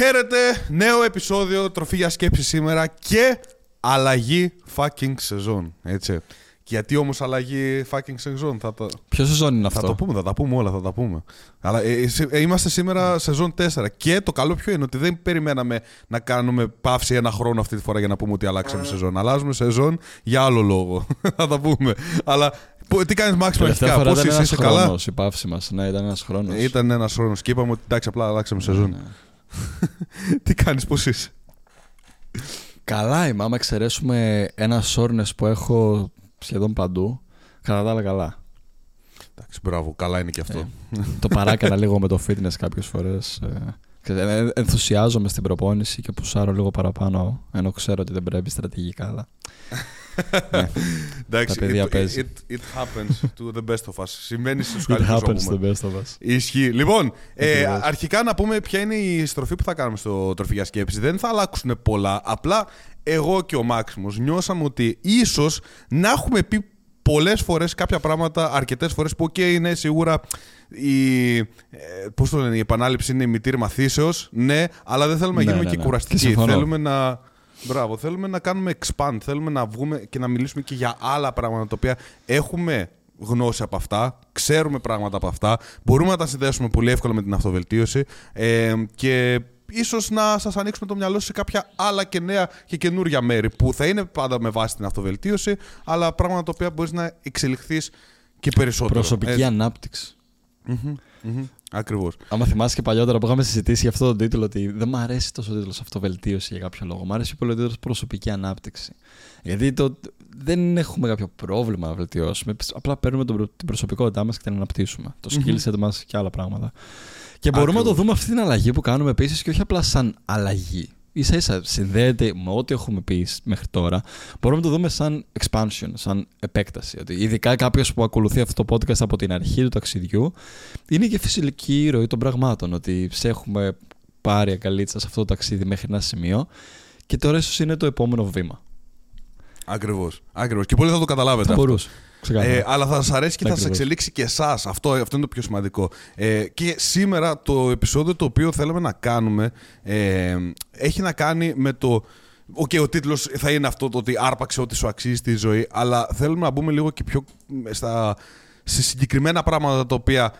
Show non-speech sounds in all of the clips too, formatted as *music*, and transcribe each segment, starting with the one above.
Χαίρετε, νέο επεισόδιο τροφή για σκέψη σήμερα και αλλαγή fucking σεζόν. Έτσι. Γιατί όμως αλλαγή fucking σεζόν, θα το. Ποιο σεζόν είναι Θα αυτό; το πούμε, θα τα πούμε όλα, θα τα πούμε. Αλλά ε, ε, σε- ε, είμαστε σήμερα σεζόν 4. Και το καλό ποιο είναι ότι δεν περιμέναμε να κάνουμε παύση ένα χρόνο αυτή τη φορά για να πούμε ότι αλλάξαμε σεζόν. Αλλάζουμε σεζόν για άλλο λόγο. *laughs* θα τα πούμε. Αλλά πο- τι κάνεις, Μάξ, Τελευταία αρχικά, φορά πώς ήταν είσαι, ένας είσαι καλά; χρόνος η παύση μας. Ναι, ήταν ένας χρόνος. Ε, Ήταν ένας χρόνος και είπαμε ότι εντάξει, απλά αλλάξαμε σεζόν. Ναι. Τι κάνεις, πώς είσαι; Καλά είμαι. Άμα εξαιρέσουμε ένα soreness που έχω σχεδόν παντού, κατά τα άλλα καλά. Εντάξει, μπράβο, καλά είναι και αυτό. Ε, το παράκανα λίγο με το fitness κάποιες φορές. ενθουσιάζομαι στην προπόνηση και πουσάρω λίγο παραπάνω, ενώ ξέρω ότι δεν πρέπει στρατηγικά. Αλλά... ναι, Εντάξει, τα παιδιά it, παίζει. it, it happens to the best of us. Συμβαίνει στους it καλύτερους happens όπως the best of us. Ισχύει. Λοιπόν, ε, Ακριβώς. αρχικά να πούμε ποια είναι η στροφή που θα κάνουμε στο τροφή για σκέψη. Δεν θα αλλάξουν πολλά. Απλά εγώ και ο Μάξιμος νιώσαμε ότι ίσως να έχουμε πει πολλές φορές κάποια πράγματα, αρκετές φορές που οκ, είναι σίγουρα η, ε, πώς το λένε, η επανάληψη είναι η μήτηρ μαθήσεως, ναι, αλλά δεν θέλουμε να Ναι, γίνουμε ναι, και ναι. κουραστικοί. Και συμφωνώ. Θέλουμε να... Μπράβο, θέλουμε να κάνουμε expand, θέλουμε να βγούμε και να μιλήσουμε και για άλλα πράγματα τα οποία έχουμε γνώση από αυτά, ξέρουμε πράγματα από αυτά, μπορούμε να τα συνδέσουμε πολύ εύκολα με την αυτοβελτίωση ε, και ίσως να σας ανοίξουμε το μυαλό σε κάποια άλλα και νέα και καινούργια μέρη που θα είναι πάντα με βάση την αυτοβελτίωση, αλλά πράγματα τα οποία μπορείς να εξελιχθείς και περισσότερο. Προσωπική Έτσι. ανάπτυξη. Μμμ, μμμ, Ακριβώς. Άμα θυμάσαι και παλιότερα που είχαμε συζητήσει για αυτόν τον τίτλο, ότι δεν μου αρέσει τόσο ο τίτλος Αυτοβελτίωση για κάποιο λόγο. Μου αρέσει πολύ ο τίτλος Προσωπική Ανάπτυξη. Γιατί το, δεν έχουμε κάποιο πρόβλημα να βελτιώσουμε. Απλά παίρνουμε τον προ- την προσωπικότητά μας και την αναπτύσσουμε. Το skill set μας και άλλα πράγματα. Και μπορούμε να το Ακριβώς. δούμε αυτή την αλλαγή που κάνουμε επίσης και όχι απλά σαν αλλαγή. Σα ίσα συνδέεται με ό,τι έχουμε πει μέχρι τώρα. Μπορούμε να το δούμε σαν expansion, σαν επέκταση. Ότι ειδικά κάποιος που ακολουθεί αυτό το podcast από την αρχή του ταξιδιού, είναι και φυσική ροή των πραγμάτων. Ότι σε έχουμε πάρει αγκαλίτσα σε αυτό το ταξίδι μέχρι ένα σημείο και τώρα ίσως είναι το επόμενο βήμα. Ακριβώς. Ακριβώς. Και πολύ θα το καταλάβετε Θα αυτό. μπορούσε. Ξεκάθαρα. Ε, αλλά θα σας αρέσει και θα σας Ακριβώς. εξελίξει και εσάς. Αυτό, αυτό είναι το πιο σημαντικό. Ε, και σήμερα το επεισόδιο το οποίο θέλαμε να κάνουμε ε, έχει να κάνει με το. Οκ, ο τίτλος θα είναι αυτό το ότι άρπαξε ό,τι σου αξίζει στη ζωή, αλλά θέλουμε να μπούμε λίγο και πιο στα, σε συγκεκριμένα πράγματα τα οποία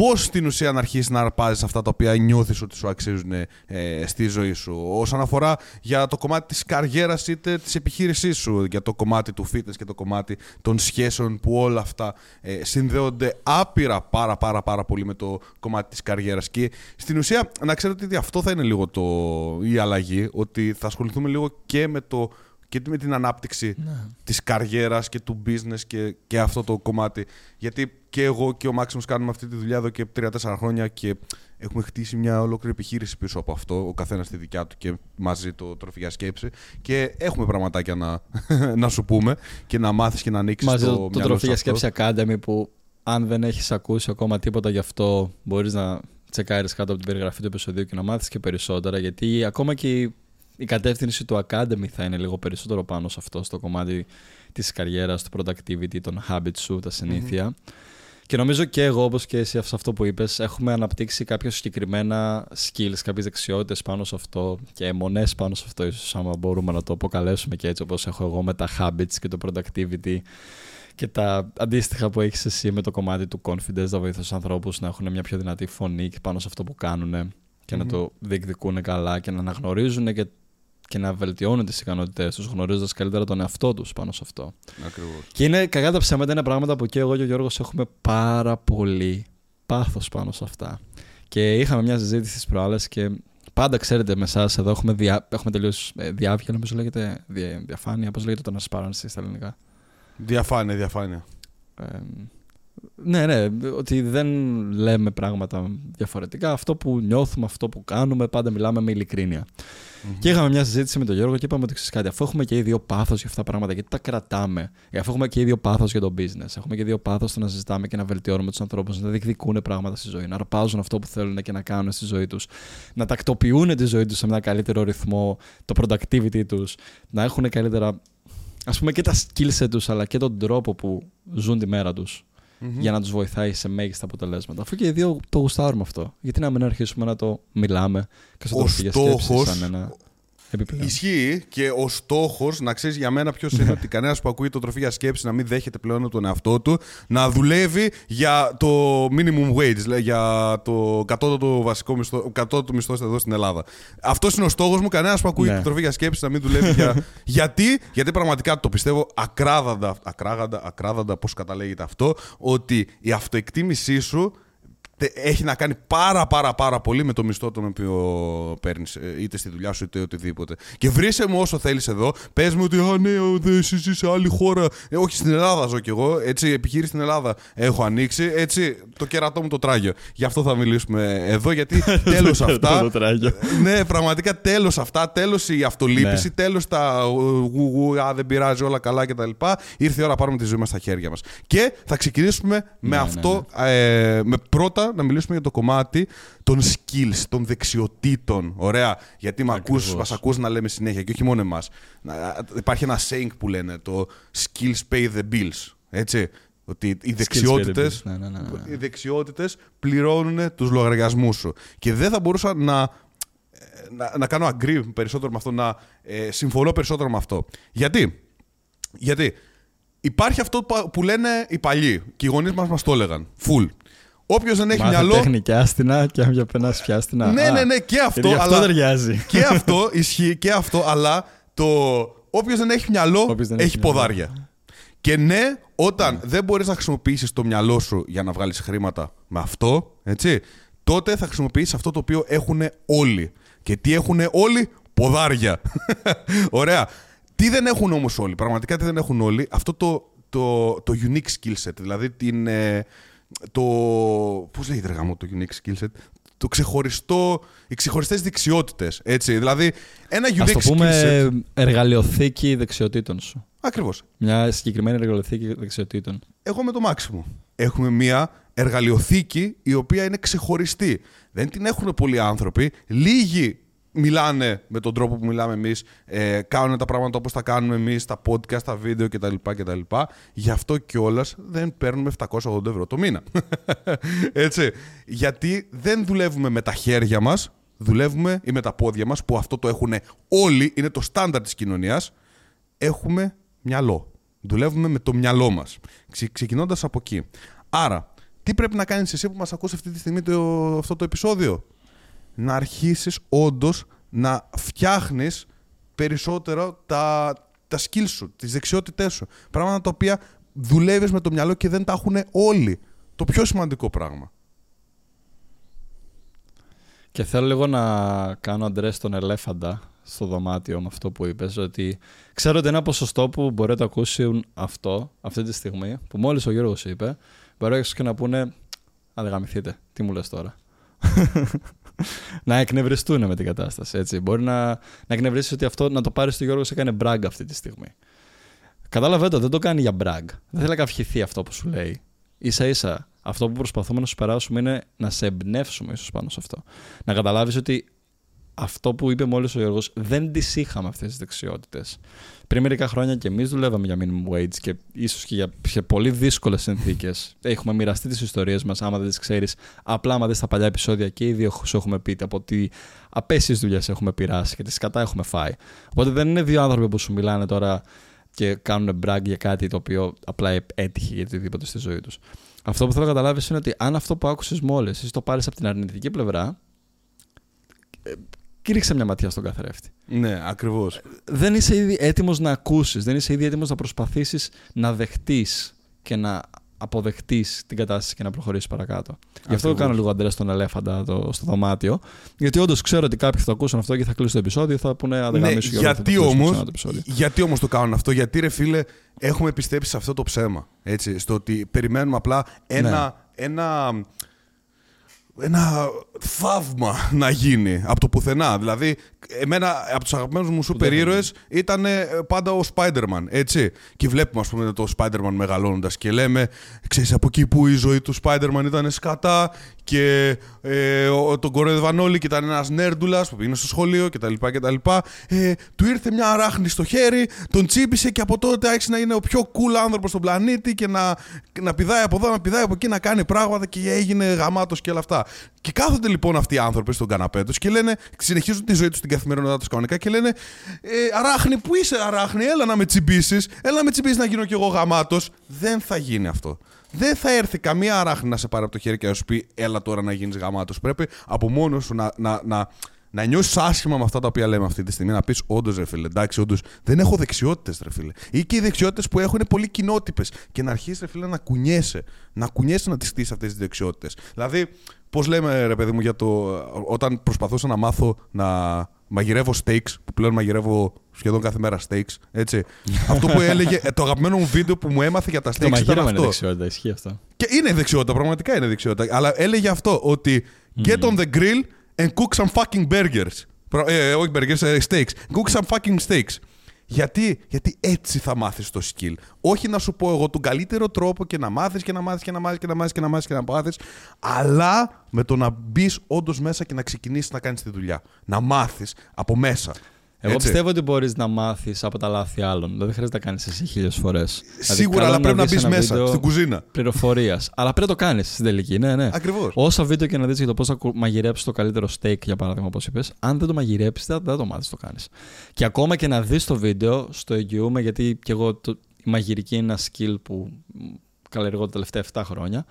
πώς στην ουσία να αρχίσεις να αρπάζεις αυτά τα οποία νιώθεις ότι σου αξίζουν ε, στη ζωή σου. Όσον αφορά για το κομμάτι της καριέρας είτε της επιχείρησής σου, για το κομμάτι του fitness και το κομμάτι των σχέσεων που όλα αυτά ε, συνδέονται άπειρα πάρα πάρα πάρα πολύ με το κομμάτι της καριέρας και στην ουσία να ξέρετε ότι αυτό θα είναι λίγο το, η αλλαγή ότι θα ασχοληθούμε λίγο και με το και με την ανάπτυξη Ναι. της καριέρας και του business και, και αυτό το κομμάτι. Γιατί και εγώ και ο Μάξιμος κάνουμε αυτή τη δουλειά εδώ και 3-4 χρόνια και έχουμε χτίσει μια ολόκληρη επιχείρηση πίσω από αυτό, ο καθένας στη δικιά του και μαζί το τροφή για σκέψη και έχουμε πραγματάκια να, *laughs* να σου πούμε και να μάθεις και να ανοίξεις Μαζί το, το, το μυαλό τροφή σου για αυτό. σκέψη Academy που αν δεν έχεις ακούσει ακόμα τίποτα γι' αυτό μπορείς να τσεκάρεις κάτω από την περιγραφή του επεισοδίου και να μάθεις και περισσότερα γιατί ακόμα και η, η κατεύθυνση του Academy θα είναι λίγο περισσότερο πάνω σε αυτό στο κομμάτι της καριέρας, του productivity, των habits σου, τα συνηθεια Και νομίζω και εγώ, όπως και εσύ σε αυτό που είπες, έχουμε αναπτύξει κάποια συγκεκριμένα skills, κάποιες δεξιότητες πάνω σε αυτό και αιμονές πάνω σε αυτό, ίσως άμα μπορούμε να το αποκαλέσουμε και έτσι όπως έχω εγώ με τα habits και το productivity και τα αντίστοιχα που έχεις εσύ με το κομμάτι του confidence, να βοηθάς τους ανθρώπους να έχουν μια πιο δυνατή φωνή και πάνω σε αυτό που κάνουν και να Μμμ. το διεκδικούν καλά και να αναγνωρίζουν και, και να βελτιώνουν τις ικανότητές τους γνωρίζοντας καλύτερα τον εαυτό τους πάνω σε αυτό. Ακριβώς. Και είναι κακά τα ψέματα, είναι πράγματα που και εγώ και ο Γιώργος έχουμε πάρα πολύ πάθος πάνω σε αυτά. Και είχαμε μια συζήτηση στις προάλλες και πάντα ξέρετε με εσάς εδώ έχουμε, δια, έχουμε τελείως ε, διάβια, νομίζω λέγεται δια, διαφάνεια, πώς λέγεται το transparency στα ελληνικά; Διαφάνεια, διαφάνεια. Ε, ναι, ναι, ότι δεν λέμε πράγματα διαφορετικά. Αυτό που νιώθουμε, αυτό που κάνουμε, πάντα μιλάμε με ειλικρίνεια. Και είχαμε μια συζήτηση με τον Γιώργο και είπαμε ότι ξέρει κάτι, αφού έχουμε και οι δύο πάθος για αυτά τα πράγματα, γιατί τα κρατάμε. Ε, Αφού έχουμε και οι δύο πάθος για το business, έχουμε και οι δύο πάθος στο να συζητάμε και να βελτιώνουμε τους ανθρώπους, να διεκδικούν πράγματα στη ζωή, να αρπάζουν αυτό που θέλουν και να κάνουν στη ζωή τους, να τακτοποιούν τη ζωή τους σε ένα καλύτερο ρυθμό, το productivity τους, να έχουν καλύτερα, ας πούμε, και τα skill set τους, αλλά και τον τρόπο που ζουν τη μέρα του. για να τους βοηθάει σε μέγιστα αποτελέσματα. Αφού και οι δύο το γουστάρουμε αυτό. Γιατί να μην αρχίσουμε να το μιλάμε και στο Ο τροφή στόχος- σαν ένα επιπλέον. Ισχύει και ο στόχος, να ξέρεις για μένα ποιος είναι ότι κανένας που ακούει το τροφή για σκέψη να μην δέχεται πλέον από τον εαυτό του, να δουλεύει για το minimum wage, δηλαδή για το κατώτατο βασικό μισθό, κατώτατο μισθός εδώ στην Ελλάδα. Αυτός είναι ο στόχος μου. Κανένας που ακούει Ναι. το τροφή για σκέψη να μην δουλεύει για. *laughs* γιατί, γιατί πραγματικά το πιστεύω ακράδαντα, ακράδαντα, ακράδαντα πώς καταλέγεται αυτό, ότι η αυτοεκτίμησή σου τε- έχει να κάνει πάρα πάρα πάρα πολύ με το μισθό τον οποίο παίρνεις, είτε στη δουλειά σου είτε οτιδήποτε. Και βρήσε μου όσο θέλεις εδώ. Πες μου ότι α, ναι, ο, δε, εσύ ζεις σε άλλη χώρα. Ε, όχι στην Ελλάδα ζω κι εγώ. Έτσι, επιχείρηση στην Ελλάδα έχω ανοίξει. Έτσι, το κερατό μου το τράγιο. Γι' αυτό θα μιλήσουμε εδώ, γιατί *laughs* τέλος αυτά. Το τράγιο. ναι, πραγματικά τέλος αυτά. Τέλος η αυτολύπηση. Ναι. Τέλος τα γουγου, α, δεν πειράζει όλα καλά κτλ. Ήρθε η ώρα να πάρουμε τη ζωή μας στα χέρια μας. Και θα ξεκινήσουμε με Ναι, ναι, αυτό. Ε, με πρώτα να μιλήσουμε για το κομμάτι των skills, των δεξιοτήτων. Ωραία. Γιατί με ακούς, Ακριβώς. μας ακούς να λέμε συνέχεια και όχι μόνο εμάς. Υπάρχει ένα saying που λένε το skills pay the bills. Έτσι. Ότι οι δεξιότητες Ναι, ναι, ναι, ναι. οι δεξιότητες πληρώνουν τους λογαριασμούς σου. Και δεν θα μπορούσα να, ε, να, να κάνω agree περισσότερο με αυτό, να ε, συμφωνώ περισσότερο με αυτό. Γιατί, Γιατί υπάρχει αυτό που- που λένε οι παλιοί και οι γονείς μας μας το έλεγαν. Full. Όποιος δεν έχει Μάθε μυαλό... τέχνη και άστινα και αν για πένα πιάστηνα. Ναι, Α, ναι, ναι, και αυτό. γιατί γι' αυτό αλλά... ταιριάζει. *laughs* και αυτό ισχύει και αυτό, αλλά το όποιος δεν έχει μυαλό Όποιος δεν έχει, έχει μυαλό. ποδάρια. Και ναι, όταν δεν μπορείς να χρησιμοποιήσεις το μυαλό σου για να βγάλεις χρήματα με αυτό, έτσι, τότε θα χρησιμοποιήσεις αυτό το οποίο έχουν όλοι. Και τι έχουν όλοι, ποδάρια. *laughs* Ωραία. Τι δεν έχουν όμως όλοι, πραγματικά τι δεν έχουν όλοι, αυτό το, το, το unique skill set, δηλαδή την, ε, το. Πώς λέγεται ρε γάμο το unique skill set, το ξεχωριστό, οι ξεχωριστές δεξιότητες. Έτσι. Δηλαδή, ένα unique Ας το skill set. πούμε εργαλειοθήκη δεξιοτήτων σου. Ακριβώς. Μια συγκεκριμένη εργαλειοθήκη δεξιοτήτων. Εγώ με το Μάξιμο. Έχουμε μια εργαλειοθήκη η οποία είναι ξεχωριστή. Δεν την έχουν πολλοί άνθρωποι. Λίγοι μιλάνε με τον τρόπο που μιλάμε εμείς, ε, κάνουν τα πράγματα όπως τα κάνουμε εμείς, τα podcast, τα βίντεο κτλ. κτλ. Γι' αυτό κιόλας δεν παίρνουμε 780 ευρώ το μήνα. *laughs* Έτσι. Γιατί δεν δουλεύουμε με τα χέρια μας, δουλεύουμε ή με τα πόδια μας, που αυτό το έχουν όλοι, είναι το στάνταρ της κοινωνίας. Έχουμε μυαλό. Δουλεύουμε με το μυαλό μας. Ξεκινώντας από εκεί. Άρα, τι πρέπει να κάνεις εσύ που μας ακούς αυτή τη στιγμή το, αυτό το επεισόδιο, Να αρχίσεις όντως να φτιάχνεις περισσότερο τα, τα skills σου, τις δεξιότητές σου. Πράγματα τα οποία δουλεύεις με το μυαλό και δεν τα έχουν όλοι. Το πιο σημαντικό πράγμα. Και θέλω λίγο να κάνω αντρές τον ελέφαντα στο δωμάτιο με αυτό που είπες ότι ξέρω ότι ένα ποσοστό που μπορεί να το ακούσουν αυτό αυτή τη στιγμή που μόλις ο Γιώργος είπε μπορεί έξω και να πούνε αν δεν γαμηθείτε, τι μου λες τώρα; *laughs* να εκνευριστούν με την κατάσταση έτσι. μπορεί να, να εκνευρίσεις ότι αυτό να το πάρεις στο Γιώργος σε έκανε brag αυτή τη στιγμή Κατάλαβε το, δεν το κάνει για brag. Δεν θέλει να καυχηθεί αυτό που σου λέει. σα ίσα αυτό που προσπαθούμε να σου περάσουμε είναι να σε εμπνεύσουμε ίσως πάνω σε αυτό. Να καταλάβεις ότι αυτό που είπε μόλις ο Γιώργος δεν τις είχαμε αυτές τις δεξιότητες. Πριν μερικά χρόνια και εμείς δουλεύαμε για minimum wage και ίσως και για σε πολύ δύσκολες συνθήκες. *laughs* Έχουμε μοιραστεί τις ιστορίες μας, άμα δεν τις ξέρεις. Απλά, άμα δεις τα παλιά επεισόδια και οι δύο σου έχουμε πει από τι απέσιες δουλειές έχουμε πειράσει και τις κατά έχουμε φάει. Οπότε δεν είναι δύο άνθρωποι που σου μιλάνε τώρα και κάνουν brag για κάτι το οποίο απλά έτυχε για οτιδήποτε στη ζωή τους. Αυτό που θέλω να καταλάβεις είναι ότι αν αυτό που άκουσες μόλις εσύ το πάρεις από την αρνητική πλευρά, ε, κήρυξε μια ματιά στον καθρέφτη. Ναι, ακριβώς. Δεν είσαι ήδη έτοιμος να ακούσεις, δεν είσαι ήδη έτοιμος να προσπαθήσεις να δεχτείς και να αποδεχτείς την κατάσταση και να προχωρήσεις παρακάτω. Γι' αυτό το κάνω λίγο αντρές στον ελέφαντα το, στο δωμάτιο. Γιατί όντως ξέρω ότι κάποιοι θα το ακούσουν αυτό και θα κλείσουν το επεισόδιο, θα πούνε Αν δεν Ναι, γαμίσου, Γιώργο, θα το γιατί κλείσουμε όμως, ξανά το επεισόδιο». γιατί όμως το κάνουν αυτό, γιατί ρε φίλε έχουμε πιστέψει σε αυτό το ψέμα. Έτσι, στο ότι περιμένουμε απλά ένα, Ναι. ένα, ένα θαύμα να γίνει από το πουθενά. Δηλαδή εμένα από τους αγαπημένους μου σούπερ ήρωε ήταν ε, πάντα ο Spider-Man. Έτσι. Και βλέπουμε, ας πούμε, το Spider-Man μεγαλώνοντας και λέμε, ξέρεις από εκεί που η ζωή του Spider-Man ήταν σκατά και ε, ο- τον κοροϊδευαν όλοι και ήταν ένας νέρντουλας που πήγαινε στο σχολείο κτλ. κτλ. Ε, του ήρθε μια αράχνη στο χέρι, τον τσίπησε και από τότε άρχισε να είναι ο πιο cool άνθρωπος στον πλανήτη και να, να πηδάει από εδώ, να πηδάει από εκεί, να κάνει πράγματα και έγινε γαμάτος και όλα αυτά. Και κάθονται λοιπόν αυτοί οι άνθρωποι στον καναπέ τους και λένε, συνεχίζουν τη ζωή τους στην καθημερινότητά τους κανονικά και λένε ε, Αράχνη, πού είσαι, Αράχνη, έλα να με τσιμπήσεις, έλα να με τσιμπήσεις να γίνω κι εγώ γαμάτος. Δεν θα γίνει αυτό. Δεν θα έρθει καμία αράχνη να σε πάρει από το χέρι και να σου πει Έλα τώρα να γίνεις γαμάτος. Πρέπει από μόνος σου να, να, να, να νιώσεις άσχημα με αυτά τα οποία λέμε αυτή τη στιγμή. Να πεις όντως ρε φίλε, εντάξει, όντως δεν έχω δεξιότητες ρε φίλε. Ή και οι δεξιότητες που έχω είναι πολύ κοινότυπες. Και να αρχίσεις ρε φίλε να κουνιέσαι. Να κουνιέσαι να τις στήσεις αυτές τις δεξιότητες. Δηλαδή, πώς λέμε ρε παιδί μου για το. Όταν προσπαθούσα να μάθω να μαγειρεύω steaks, που πλέον μαγειρεύω σχεδόν κάθε μέρα steaks, έτσι. *laughs* αυτό που έλεγε, ε, το αγαπημένο μου βίντεο που μου έμαθε για τα steaks Το ήταν μαγείρεμα είναι αυτό. δεξιότητα, ισχύει αυτό. Και είναι δεξιότητα, πραγματικά είναι δεξιότητα. Αλλά έλεγε αυτό, ότι get on the grill and cook some fucking burgers. Προ- Ε, όχι burgers, ε, steaks. Cook some fucking steaks. Γιατί, γιατί έτσι θα μάθεις το skill. Όχι να σου πω εγώ τον καλύτερο τρόπο και να μάθεις και να μάθεις και να μάθεις και να μάθεις και να μάθεις και να μάθεις, αλλά με το να μπεις όντως μέσα και να ξεκινήσεις να κάνεις τη δουλειά. Να μάθεις από μέσα. Εγώ Έτσι. πιστεύω ότι μπορείς να μάθεις από τα λάθη άλλων. Δεν χρειάζεται να κάνεις εσύ χίλιες φορές. Σίγουρα, αλλά πρέπει να μπεις μέσα, στην κουζίνα. Πληροφορίας. *laughs* αλλά πρέπει να το κάνεις στην τελική. Ναι, ναι. Ακριβώς. Όσα βίντεο και να δεις για το πώς θα κου- μαγειρέψεις το καλύτερο steak, για παράδειγμα, όπως είπες, αν δεν το μαγειρέψεις, δεν δεν θα το μάθεις το κάνεις. Και ακόμα και να δεις το βίντεο, στο εγγυούμε, γιατί και εγώ το, η μαγειρική είναι ένα skill που μ, καλλιεργώ τα τελευταία 7 χρόνια.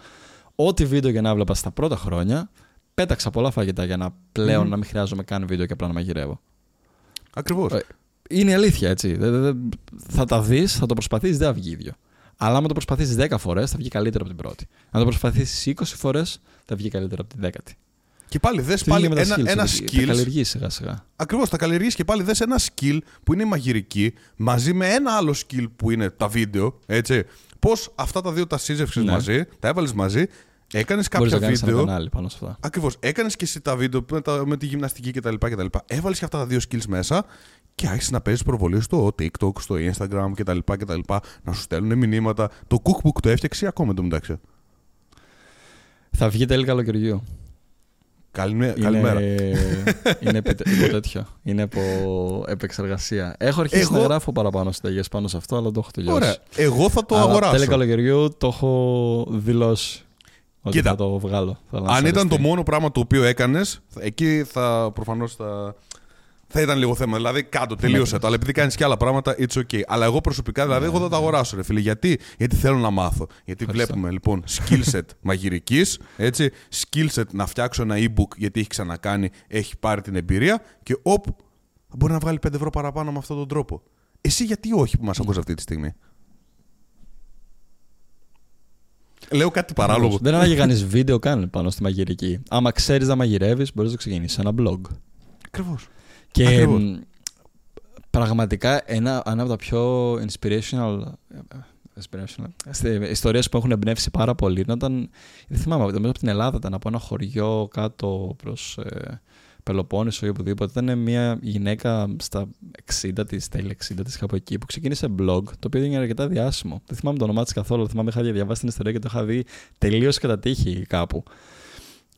Ό,τι βίντεο και να έβλεπα στα πρώτα χρόνια, πέταξα πολλά φαγητά για να πλέον να μην χρειάζομαι καν βίντεο και απλά να μαγειρεύω. Ακριβώς. Ε, Είναι αλήθεια, έτσι. Δεν- δεν- δεν- θα τα δεις, θα το προσπαθήσει, δεν θα βγει ίδιο. Αλλά άμα το προσπαθήσει 10 φορές, θα βγει καλύτερα από την πρώτη. Αν το προσπαθήσει 20 φορές, θα βγει καλύτερα από την δέκατη. Και πάλι δες Το ίδιο πάλι με τα ένα, skills, ένα ότι skill Θα καλλιεργείς σιγά σιγά. Ακριβώς, τα καλλιεργείς και πάλι δες ένα skill που είναι η μαγειρική μαζί με ένα άλλο skill που είναι τα βίντεο. Έτσι. Πώς αυτά τα δύο τα σύζευξε Ναι. μαζί, τα έβαλες μαζί, έκανες Μπορείς κάποια να κάνεις ένα βίντεο. κανάλι πάνω σε αυτά. Ακριβώς. Έκανες και εσύ τα βίντεο με, τα, με τη γυμναστική κτλ. κτλ. Έβαλες και αυτά τα δύο skills μέσα και άρχισες να παίζεις προβολή στο TikTok, στο Instagram κτλ. κτλ. Να σου στέλνουν μηνύματα. Το cookbook το έφτιαξε ακόμα εντωμεταξύ. Θα βγει τέλη καλοκαιριού. Καλημέ- Είναι- Καλημέρα. *laughs* είναι επί- υπό τέτοιο. Είναι από επεξεργασία. Έχω αρχίσει Εγώ- να γράφω παραπάνω συνταγές πάνω σε αυτό, αλλά το έχω τελειώσει. Ωραία. Εγώ θα το Αλλά αγοράσω. Τέλη καλοκαιριού το έχω δηλώσει. Ότι Κοίτα, θα το βγάλω. Θέλω να Αν σας ήταν το αρεστεί. μόνο πράγμα το οποίο έκανες, εκεί θα προφανώς θα. Θα ήταν λίγο θέμα. Δηλαδή, κάτω, τελείωσε το. Αλλά επειδή κάνεις και άλλα πράγματα, it's okay. Αλλά εγώ προσωπικά, δηλαδή, εγώ θα το αγοράσω, ρε φίλε. Γιατί, Γιατί θέλω να μάθω. Γιατί Ευχαριστώ. βλέπουμε λοιπόν skill set *laughs* μαγειρικής, έτσι. Skill set να φτιάξω ένα e-book γιατί έχει ξανακάνει, έχει πάρει την εμπειρία και όπου μπορεί να βγάλει 5 ευρώ παραπάνω με αυτόν τον τρόπο. Εσύ γιατί όχι που μας ακούς αυτή τη στιγμή; Λέω κάτι παράλογο. Δεν ανάγκη να κάνει βίντεο καν πάνω στη μαγειρική. Άμα ξέρεις να μαγειρεύεις, μπορείς να το ξεκινήσεις ένα blog. Ακριβώς. Και Ακριβώς. μ, πραγματικά ένα, ένα από τα πιο inspirational, inspirational στε- ιστορίες που έχουν εμπνεύσει πάρα πολύ είναι όταν, δεν θυμάμαι, νομίζω από την Ελλάδα ήταν από ένα χωριό κάτω προς ε, Πελοπόννησο ή οπουδήποτε. Ήταν μια γυναίκα στα 60 της, τέλη 60 της κάπου εκεί που ξεκίνησε blog το οποίο είναι αρκετά διάσημο. Δεν θυμάμαι το όνομά της καθόλου, θυμάμαι είχα διαβάσει την ιστορία και το είχα δει τελείως κατά τύχη κάπου.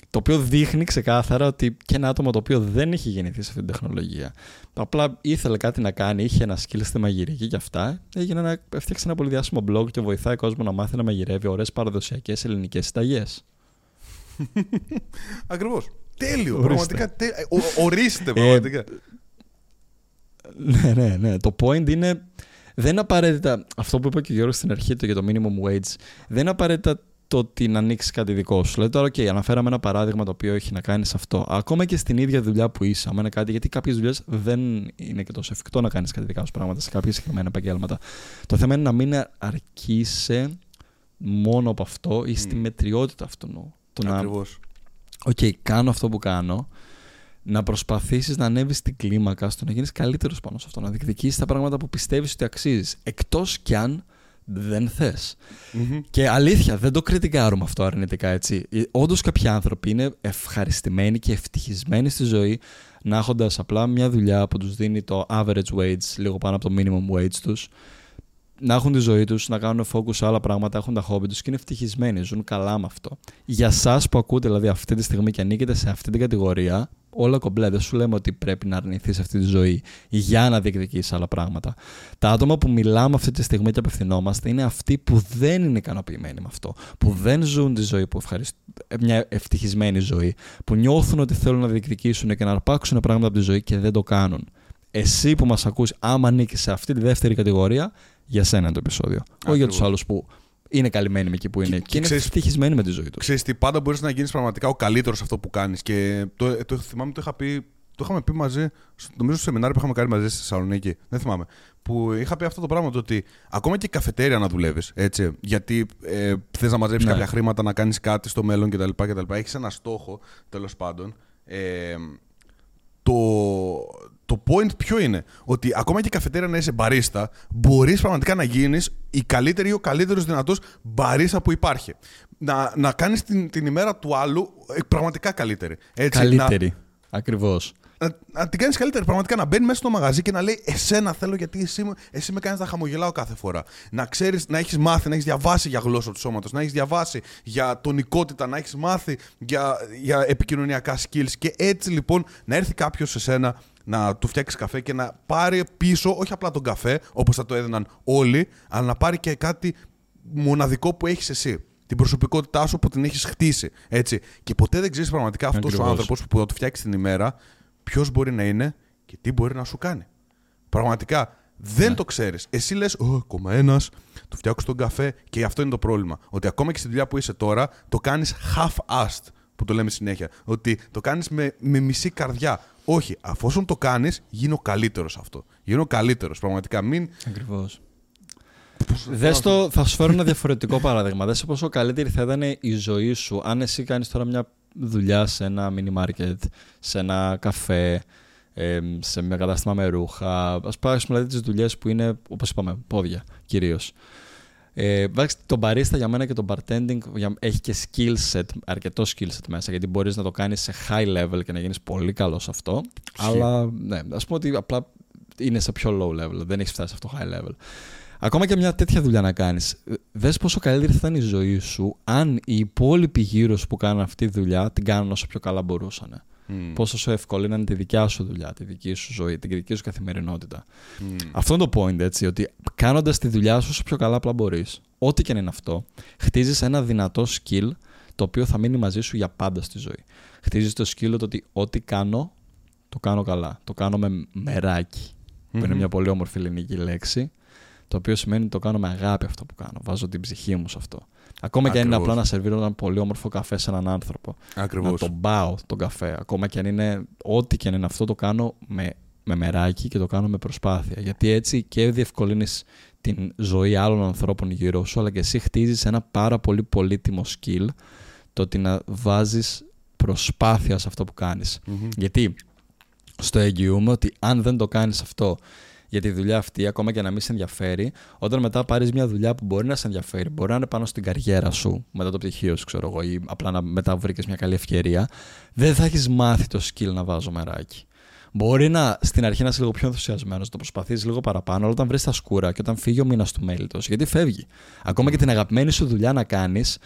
Το οποίο δείχνει ξεκάθαρα ότι και ένα άτομο το οποίο δεν έχει γεννηθεί σε αυτή την τεχνολογία, απλά ήθελε κάτι να κάνει, είχε ένα skill στη μαγειρική και αυτά, έγινε ένα, έφτιαξε ένα πολύ διάσημο blog και βοηθάει κόσμο να μάθει να μαγειρεύει ωραίες παραδοσιακές ελληνικές συνταγές. *laughs* Ακριβώς. Τέλειο. Ορίστε. Πραγματικά. Τέ... ε, ο- ορίστε, πραγματικά. ναι, ναι, ναι. Το point είναι. Δεν είναι απαραίτητα. Αυτό που είπε και ο Γιώργος στην αρχή του για το minimum wage, δεν είναι απαραίτητα το ότι να ανοίξεις κάτι δικό σου. Δηλαδή τώρα, OK, αναφέραμε ένα παράδειγμα το οποίο έχει να κάνει σε αυτό. Ακόμα και στην ίδια δουλειά που είσαι, άμα είναι κάτι, γιατί κάποιες δουλειές δεν είναι και τόσο εφικτό να κάνεις κάτι δικά σου πράγματα σε κάποια συγκεκριμένα επαγγέλματα. Το θέμα είναι να μην αρκείσαι μόνο από αυτό ή στη Μμ. μετριότητα αυτού. Το να Ακριβώ. οκ, κάνω αυτό που κάνω, να προσπαθήσεις να ανέβεις την κλίμακα στο να γίνεις καλύτερος πάνω σε αυτό, να διεκδικήσεις τα πράγματα που πιστεύεις ότι αξίζεις. Εκτός κι αν δεν θες. Και αλήθεια, δεν το κριτικάρουμε αυτό αρνητικά έτσι. Όντως κάποιοι άνθρωποι είναι ευχαριστημένοι και ευτυχισμένοι στη ζωή να έχοντας απλά μια δουλειά που τους δίνει το average wage, λίγο πάνω από το minimum wage τους, να έχουν τη ζωή τους, να κάνουν focus σε άλλα πράγματα, έχουν τα hobby τους και είναι ευτυχισμένοι, ζουν καλά με αυτό. Για εσά που ακούτε δηλαδή αυτή τη στιγμή και ανήκετε σε αυτή την κατηγορία, όλα κομπλέ. Δεν σου λέμε ότι πρέπει να αρνηθείς αυτή τη ζωή για να διεκδικήσει άλλα πράγματα. Τα άτομα που μιλάμε αυτή τη στιγμή και απευθυνόμαστε είναι αυτοί που δεν είναι ικανοποιημένοι με αυτό. Που δεν ζουν τη ζωή που ευχαριστούν, μια ευτυχισμένη ζωή. Που νιώθουν ότι θέλουν να διεκδικήσουν και να αρπάξουν πράγματα από τη ζωή και δεν το κάνουν. Εσύ που μας ακούσει, άμα ανήκεις σε αυτή τη δεύτερη κατηγορία, για σένα είναι το επεισόδιο. Όχι για τους άλλους που είναι καλυμμένοι με εκεί που είναι. Και, και, είναι ευτυχισμένοι με τη ζωή τους. Ξέρεις τι, πάντα μπορείς να γίνεις πραγματικά ο καλύτερος σε αυτό που κάνεις. Και το, το, θυμάμαι, το είχα πει. Το είχαμε πει μαζί, νομίζω στο σεμινάριο που είχαμε κάνει μαζί στη Θεσσαλονίκη. Δεν θυμάμαι. Που είχα πει αυτό το πράγμα το ότι ακόμα και καφετέρια να δουλεύεις. Γιατί ε, θες να μαζέψεις ναι. κάποια χρήματα, να κάνεις κάτι στο μέλλον κτλ. κτλ. Έχεις ένα στόχο τέλος πάντων. Ε, το, το point ποιο είναι, ότι ακόμα και η καφετέρια να είσαι μπαρίστα, μπορείς πραγματικά να γίνεις η καλύτερη ή ο καλύτερος δυνατός μπαρίστα που υπάρχει. Να, να κάνεις την, την ημέρα του άλλου ε, πραγματικά καλύτερη. Έτσι, καλύτερη. Να... Ακριβώς να, να την κάνεις καλύτερη. Πραγματικά να μπαίνει μέσα στο μαγαζί και να λέει Εσένα θέλω γιατί εσύ, εσύ με κάνεις να χαμογελάω κάθε φορά. Να ξέρεις, να έχεις μάθει, να έχεις διαβάσει για γλώσσα του σώματος, να έχεις διαβάσει για τονικότητα, να έχεις μάθει για, για επικοινωνιακά skills. Και έτσι λοιπόν να έρθει κάποιος σε σένα να του φτιάξει καφέ και να πάρει πίσω όχι απλά τον καφέ όπως θα το έδιναν όλοι, αλλά να πάρει και κάτι μοναδικό που έχεις εσύ την προσωπικότητά σου που την έχεις χτίσει. Έτσι. Και ποτέ δεν ξέρεις πραγματικά αυτός ο άνθρωπος που θα του φτιάξει την ημέρα ποιος μπορεί να είναι και τι μπορεί να σου κάνει. Πραγματικά δεν ναι. το ξέρεις. Εσύ λες, ακόμα ένας, του φτιάξω τον καφέ και αυτό είναι το πρόβλημα. Ότι ακόμα και στη δουλειά που είσαι τώρα, το κάνεις half-assed, που το λέμε συνέχεια. Ότι το κάνεις με, με μισή καρδιά. Όχι, αφόσον το κάνεις, γίνω καλύτερος αυτό. Γίνω καλύτερος. Πραγματικά μην. Ακριβώς. το, θα σου φέρω ένα διαφορετικό παράδειγμα. Δες πόσο καλύτερη θα ήταν η ζωή σου αν εσύ κάνεις τώρα μια δουλειά σε ένα mini market, σε ένα καφέ, σε μια κατάστημα με ρούχα. Α πάρουμε δηλαδή τις δουλειές που είναι, όπως είπαμε, πόδια κυρίως. Ε, το barista για μένα και το bartending έχει και skill set, αρκετό skill set μέσα, γιατί μπορείς να το κάνεις σε high level και να γίνεις πολύ καλός σε αυτό. Αλλά ναι, ας πούμε ότι απλά είναι σε πιο low level, δεν έχεις φτάσει σε αυτό high level. Ακόμα και μια τέτοια δουλειά να κάνεις. Δες πόσο καλύτερη θα ήταν η ζωή σου αν οι υπόλοιποι γύρω σου που κάνουν αυτή τη δουλειά την κάνουν όσο πιο καλά μπορούσαν. Mm. Πόσο σου ευκολύνανε τη δικιά σου δουλειά, τη δική σου ζωή, την δική σου καθημερινότητα. Mm. Αυτό είναι το point, έτσι, ότι κάνοντας τη δουλειά σου όσο πιο καλά απλά μπορείς, ό,τι και αν είναι αυτό, χτίζεις ένα δυνατό skill το οποίο θα μείνει μαζί σου για πάντα στη ζωή. Χτίζεις το skill ότι ό,τι κάνω, το κάνω καλά. Το κάνω με μεράκι, που είναι μια πολύ όμορφη ελληνική λέξη. Το οποίο σημαίνει ότι το κάνω με αγάπη αυτό που κάνω. Βάζω την ψυχή μου σε αυτό. Ακόμα και αν είναι απλά να σερβίρω έναν πολύ όμορφο καφέ σε έναν άνθρωπο. Ακριβώς. Να τον πάω τον καφέ. Ακόμα και αν είναι ό,τι και αν είναι αυτό, το κάνω με, με μεράκι και το κάνω με προσπάθεια. Γιατί έτσι και διευκολύνεις την ζωή άλλων ανθρώπων γύρω σου, αλλά και εσύ χτίζεις ένα πάρα πολύ πολύτιμο skill το ότι να βάζεις προσπάθεια σε αυτό που κανει Γιατί στο εγγυούμε ότι αν δεν το κάνεις αυτό για τη δουλειά αυτή, ακόμα και να μην σε ενδιαφέρει, όταν μετά πάρεις μια δουλειά που μπορεί να σε ενδιαφέρει, μπορεί να είναι πάνω στην καριέρα σου, μετά το πτυχίο σου, ξέρω εγώ, ή απλά να μετά βρήκες μια καλή ευκαιρία, δεν θα έχεις μάθει το skill να βάζω μεράκι. Μπορεί να στην αρχή να είσαι λίγο πιο ενθουσιασμένος, να το προσπαθήσει λίγο παραπάνω, αλλά όταν βρεις τα σκούρα και όταν φύγει ο μήνας του μέλητος, γιατί φεύγει. Ακόμα και την αγαπημένη σου δουλειά να κάνεις,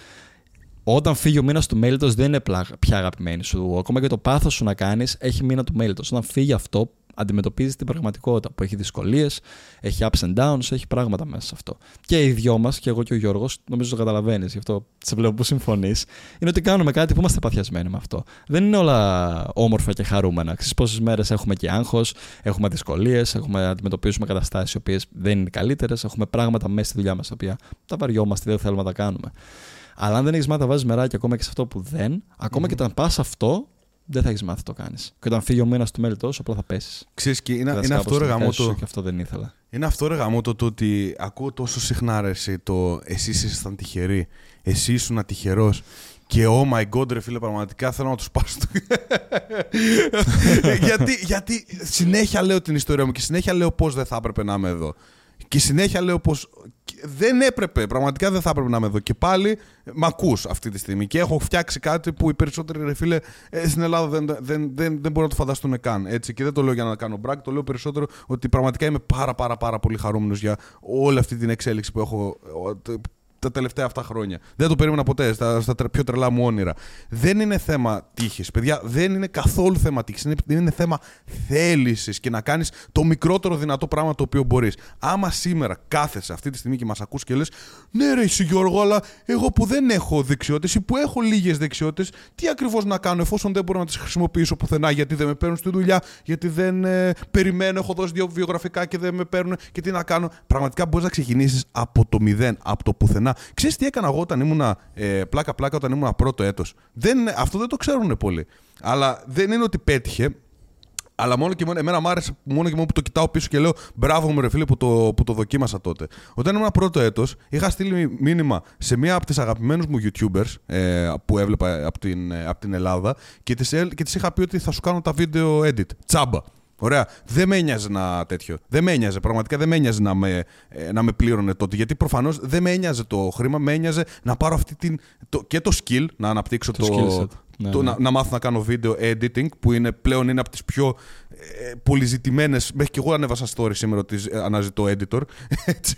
όταν φύγει ο μήνας του μέλητος δεν είναι πια αγαπημένη σου. Ακόμα και το πάθος σου να κάνεις έχει μήνα του μέλητος. Όταν φύγει αυτό, αντιμετωπίζεις την πραγματικότητα που έχει δυσκολίες, έχει ups and downs, έχει πράγματα μέσα σε αυτό. Και οι δυο μας, και εγώ και ο Γιώργος, νομίζω το καταλαβαίνεις, γι' αυτό σε βλέπω που συμφωνείς, είναι ότι κάνουμε κάτι που είμαστε παθιασμένοι με αυτό. Δεν είναι όλα όμορφα και χαρούμενα. Ξέρεις πόσες μέρες έχουμε και άγχος, έχουμε δυσκολίες, έχουμε αντιμετωπίσουμε καταστάσεις οι οποίες δεν είναι καλύτερες, έχουμε πράγματα μέσα στη δουλειά μας τα οποία τα βαριόμαστε, δεν θέλουμε να τα κάνουμε. Αλλά αν δεν έχεις μάθει να βάζεις μεράκι ακόμα και σε αυτό που δεν, ακόμα mm-hmm. και όταν πας αυτό, δεν θα έχεις μάθει το κάνεις. Και όταν φύγει ο μήνας του μέλη τόσο, απλά θα πέσεις. Ξέρεις, και είναι, είναι αυτό ρε γαμότο. Και αυτό δεν ήθελα. Είναι αυτό ρε γαμότο το ότι ακούω τόσο συχνά ρε, εσύ, το εσύ ήσασταν τυχεροί. Εσύ ήσουν τυχερό. Και oh my god, ρε φίλε, πραγματικά θέλω να τους πάσω. *laughs* γιατί, γιατί συνέχεια λέω την ιστορία μου και συνέχεια λέω πώς δεν θα έπρεπε να είμαι εδώ. Και συνέχεια λέω πως δεν έπρεπε, πραγματικά δεν θα έπρεπε να είμαι εδώ. Και πάλι μ' ακούς αυτή τη στιγμή. Και έχω φτιάξει κάτι που οι περισσότεροι ρε φίλε ε, στην Ελλάδα δεν, δεν, δεν, δεν μπορούν να το φανταστούν καν. Έτσι. Και δεν το λέω για να κάνω μπράκ, το λέω περισσότερο ότι πραγματικά είμαι πάρα πάρα πάρα πολύ χαρούμενος για όλη αυτή την εξέλιξη που έχω τα τελευταία αυτά χρόνια. Δεν το περίμενα ποτέ στα, στα πιο τρελά μου όνειρα. Δεν είναι θέμα τύχης, παιδιά. Δεν είναι καθόλου θέμα τύχης. Είναι, είναι θέμα θέλησης και να κάνεις το μικρότερο δυνατό πράγμα το οποίο μπορείς. Άμα σήμερα κάθεσαι αυτή τη στιγμή και μας ακούς και λες, Ναι, ρε, εσύ Γιώργο, αλλά εγώ που δεν έχω δεξιότητες ή που έχω λίγες δεξιότητες, τι ακριβώς να κάνω εφόσον δεν μπορώ να τις χρησιμοποιήσω πουθενά; Γιατί δεν με παίρνουν στη δουλειά, γιατί δεν ε, περιμένω, έχω δώσει δύο βιογραφικά και δεν με παίρνουν και τι να κάνω; Πραγματικά μπορείς να ξεκινήσεις από το μηδέn, από το πουθενά Ξέρεις τι έκανα εγώ όταν ήμουν πλάκα-πλάκα, όταν ήμουν πρώτο έτος. Αυτό δεν το ξέρουν πολύ. Αλλά δεν είναι ότι πέτυχε. Αλλά μόνο και μόνο, εμένα μου άρεσε μόνο και μόνο που το κοιτάω πίσω και λέω μπράβο μου ρε φίλε που το, που το δοκίμασα τότε. Όταν ήμουν πρώτο έτος, είχα στείλει μήνυμα σε μία από τις αγαπημένους μου YouTubers ε, που έβλεπα από την, ε, από την Ελλάδα και της και τις είχα πει ότι θα σου κάνω τα βίντεο edit. Τσάμπα. Ωραία. Δεν με ένοιαζε ένα τέτοιο. Δεν με ένοιαζε. Πραγματικά δεν με ένοιαζε να με, ε, να με πλήρωνε τότε. Γιατί προφανώς δεν με ένοιαζε το χρήμα. Με ένοιαζε να πάρω αυτή την, το, και το skill, να αναπτύξω το. το, ναι, το ναι. Να, να μάθω να κάνω βίντεο editing, που είναι πλέον είναι από τις πιο ε, πολυζητημένε. Μέχρι και εγώ ανέβασα story σήμερα ότι ε, αναζητώ editor. *laughs* Έτσι.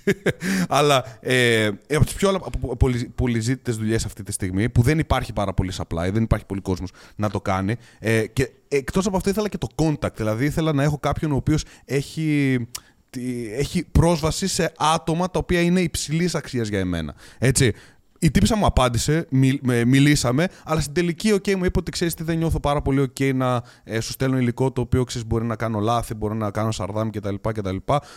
Αλλά ε, από τις πιο πολυζήτητες δουλειές αυτή τη στιγμή, που δεν υπάρχει πάρα πολύ supply, δεν υπάρχει πολύ κόσμος να το κάνει. Ε, και εκτός από αυτό ήθελα και το contact. Δηλαδή ήθελα να έχω κάποιον ο οποίος έχει έχει πρόσβαση σε άτομα τα οποία είναι υψηλής αξίας για εμένα. Έτσι. Η τύπησα μου απάντησε, μιλήσαμε, αλλά στην τελική okay, μου είπε ότι ξέρεις τι δεν νιώθω πάρα πολύ OK να ε, σου στέλνω υλικό το οποίο ξέρεις μπορεί να κάνω λάθη, μπορεί να κάνω σαρδάμ κτλ. κτλ.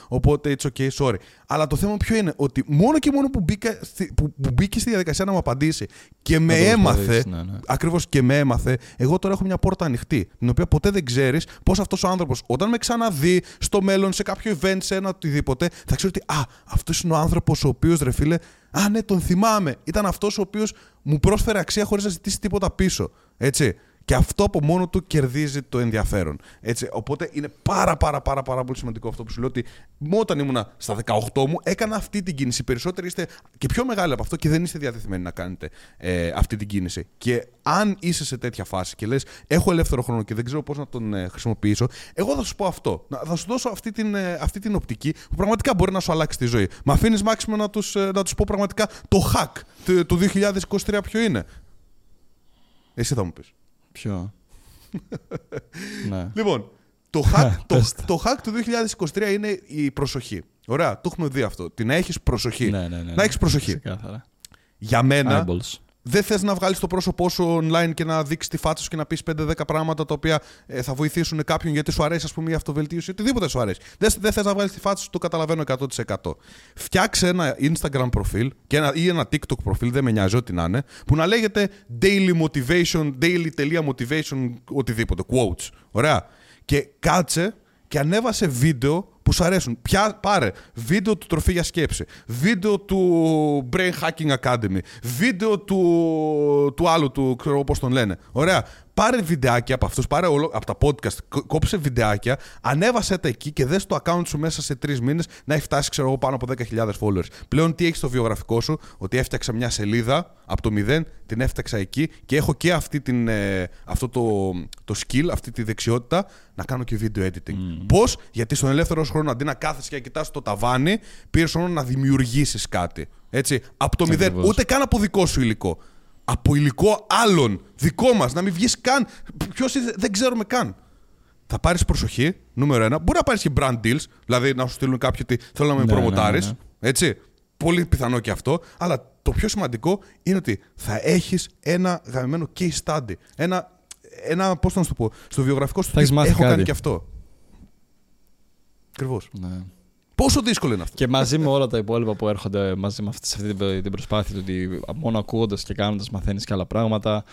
Οπότε it's okay, sorry. Αλλά το θέμα ποιο είναι, ότι μόνο και μόνο που μπήκε, που, που μπήκε στη διαδικασία να μου απαντήσει και με έμαθε, ναι, ναι. ακριβώς και με έμαθε, εγώ τώρα έχω μια πόρτα ανοιχτή, την οποία ποτέ δεν ξέρεις πώς αυτός ο άνθρωπος, όταν με ξαναδεί στο μέλλον, σε κάποιο event, σε ένα οτιδήποτε, θα ξέρει ότι Α, αυτός είναι ο άνθρωπος ο οποίος ρε φίλε Α, ναι, τον θυμάμαι. Ήταν αυτός ο οποίος μου πρόσφερε αξία χωρίς να ζητήσει τίποτα πίσω. Έτσι. Και αυτό από μόνο του κερδίζει το ενδιαφέρον. Έτσι, οπότε είναι πάρα πάρα πάρα πάρα πολύ σημαντικό αυτό που σου λέω ότι όταν ήμουν στα 18 μου έκανα αυτή την κίνηση. Οι περισσότεροι είστε και πιο μεγάλοι από αυτό και δεν είστε διατεθειμένοι να κάνετε ε, αυτή την κίνηση. Και αν είσαι σε τέτοια φάση και λες: Έχω ελεύθερο χρόνο και δεν ξέρω πώς να τον ε, χρησιμοποιήσω, εγώ θα σου πω αυτό. Θα σου δώσω αυτή την, ε, αυτή την οπτική που πραγματικά μπορεί να σου αλλάξει τη ζωή. Μα αφήνεις μάξιμο να τους ε, να τους πω πραγματικά το hack του 2023 ποιο είναι; Εσύ θα μου πεις. Ποιο. ναι. Λοιπόν, το hack, *laughs* το, το hack του 2023 είναι η προσοχή. Ωραία, το έχουμε δει αυτό. Την να έχεις προσοχή. Ναι, ναι, ναι, να έχεις προσοχή. Ξεκάθαρα. Για μένα, δεν θες να βγάλεις το πρόσωπό σου online και να δείξεις τη φάτσα σου και να πεις 5-10 πράγματα τα οποία ε, θα βοηθήσουν κάποιον γιατί σου αρέσει, ας πούμε, η αυτοβελτίωση, οτιδήποτε σου αρέσει. Δεν, δεν θες να βγάλεις τη φάτσα σου, το καταλαβαίνω 100%. Φτιάξε ένα Instagram προφίλ και ένα, ή ένα TikTok προφίλ, δεν με νοιάζει ό,τι να είναι, που να λέγεται daily motivation, daily.motivation, οτιδήποτε, quotes. Ωραία. Και κάτσε και ανέβασε βίντεο που σου αρέσουν. Πιά, πάρε βίντεο του Τροφή για Σκέψη, βίντεο του Brain Hacking Academy, βίντεο του, του άλλου του, ξέρω πώς τον λένε. Ωραία πάρε βιντεάκια από αυτούς, πάρε όλο, από τα podcast, κόψε βιντεάκια, ανέβασε τα εκεί και δες το account σου μέσα σε τρεις μήνες να έχει φτάσει, ξέρω εγώ, πάνω από 10.000 followers. Πλέον τι έχεις στο βιογραφικό σου, ότι έφτιαξα μια σελίδα από το μηδέν, την έφτιαξα εκεί και έχω και αυτή την, ε, αυτό το, το skill, αυτή τη δεξιότητα να κάνω και video editing. Mm. Πώς, γιατί στον ελεύθερο χρόνο αντί να κάθεσαι και να κοιτάς το ταβάνι, πήρες χρόνο να δημιουργήσεις κάτι. Έτσι, από το μηδέν, ούτε καν από δικό σου υλικό από υλικό άλλων, δικό μας, να μην βγεις καν. Ποιος δεν ξέρουμε καν. Θα πάρεις προσοχή, νούμερο ένα. Μπορεί να πάρεις και brand deals, δηλαδή να σου στείλουν κάποιοι ότι θέλω να με ναι, προμοτάρεις. Ναι, ναι, ναι, έτσι. Πολύ πιθανό και αυτό. Αλλά το πιο σημαντικό είναι ότι θα έχεις ένα γαμμένο case study. Ένα, ένα πώς να σου το πω, στο βιογραφικό σου θα έχω κάνει και αυτό. Ακριβώς. Ναι. Πόσο δύσκολο είναι αυτό. Και μαζί με όλα τα υπόλοιπα που έρχονται μαζί με αυτή, σε αυτή την προσπάθεια του ότι μόνο ακούγοντας και κάνοντας μαθαίνεις και άλλα πράγματα.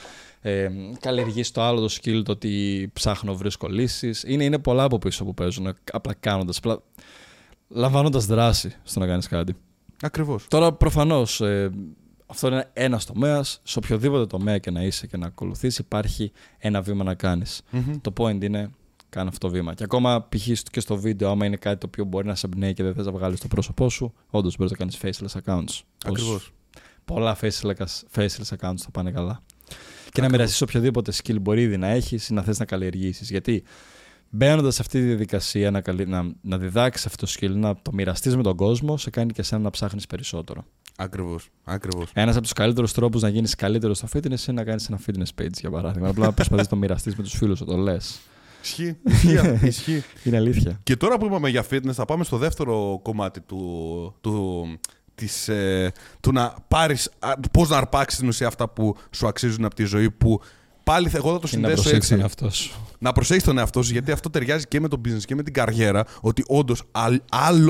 Ε, Καλλιεργείς το άλλο το skill, το ότι ψάχνω, βρίσκω λύσεις. Είναι, είναι πολλά από πίσω που παίζουν. Απλά κάνοντας. Απλά λαμβάνοντας δράση στο να κάνεις κάτι. Ακριβώς. Τώρα προφανώς ε, αυτό είναι ένας τομέας. Σε οποιοδήποτε τομέα και να είσαι και να ακολουθείς, υπάρχει ένα βήμα να κάνεις. Το point είναι κάνω αυτό το βήμα. Και ακόμα π.χ. και στο βίντεο, άμα είναι κάτι το οποίο μπορεί να σε εμπνέει και δεν θες να βγάλεις το πρόσωπό σου, όντως μπορείς να κάνεις faceless accounts. Ακριβώς. Πολλά faceless, faceless accounts θα πάνε καλά. Και να μοιραστείς οποιοδήποτε skill μπορεί ήδη να έχεις ή να θες να καλλιεργήσεις. Γιατί μπαίνοντας σε αυτή τη διαδικασία να, να, να διδάξεις αυτό το skill, να το μοιραστείς με τον κόσμο, σε κάνει και εσένα να ψάχνεις περισσότερο. Ακριβώς. Ακριβώς. Ένας από τους καλύτερους τρόπους να γίνεις καλύτερος στο fitness είναι να κάνεις ένα fitness page για παράδειγμα. Απλά να προσπαθείς να το μοιραστείς με τους φίλους σου, το λες. *laughs* Ισχύει. Ισχύει. Είναι αλήθεια. Και τώρα που είπαμε για fitness, θα πάμε στο δεύτερο κομμάτι του, του, της, ε, του να πάρεις, πώς να αρπάξεις την ουσία αυτά που σου αξίζουν από τη ζωή που πάλι εγώ θα το συνδέσω έτσι. Να τον εαυτό σου. Να προσέχεις τον εαυτό σου, γιατί αυτό ταιριάζει και με το business και με την καριέρα. Ότι όντως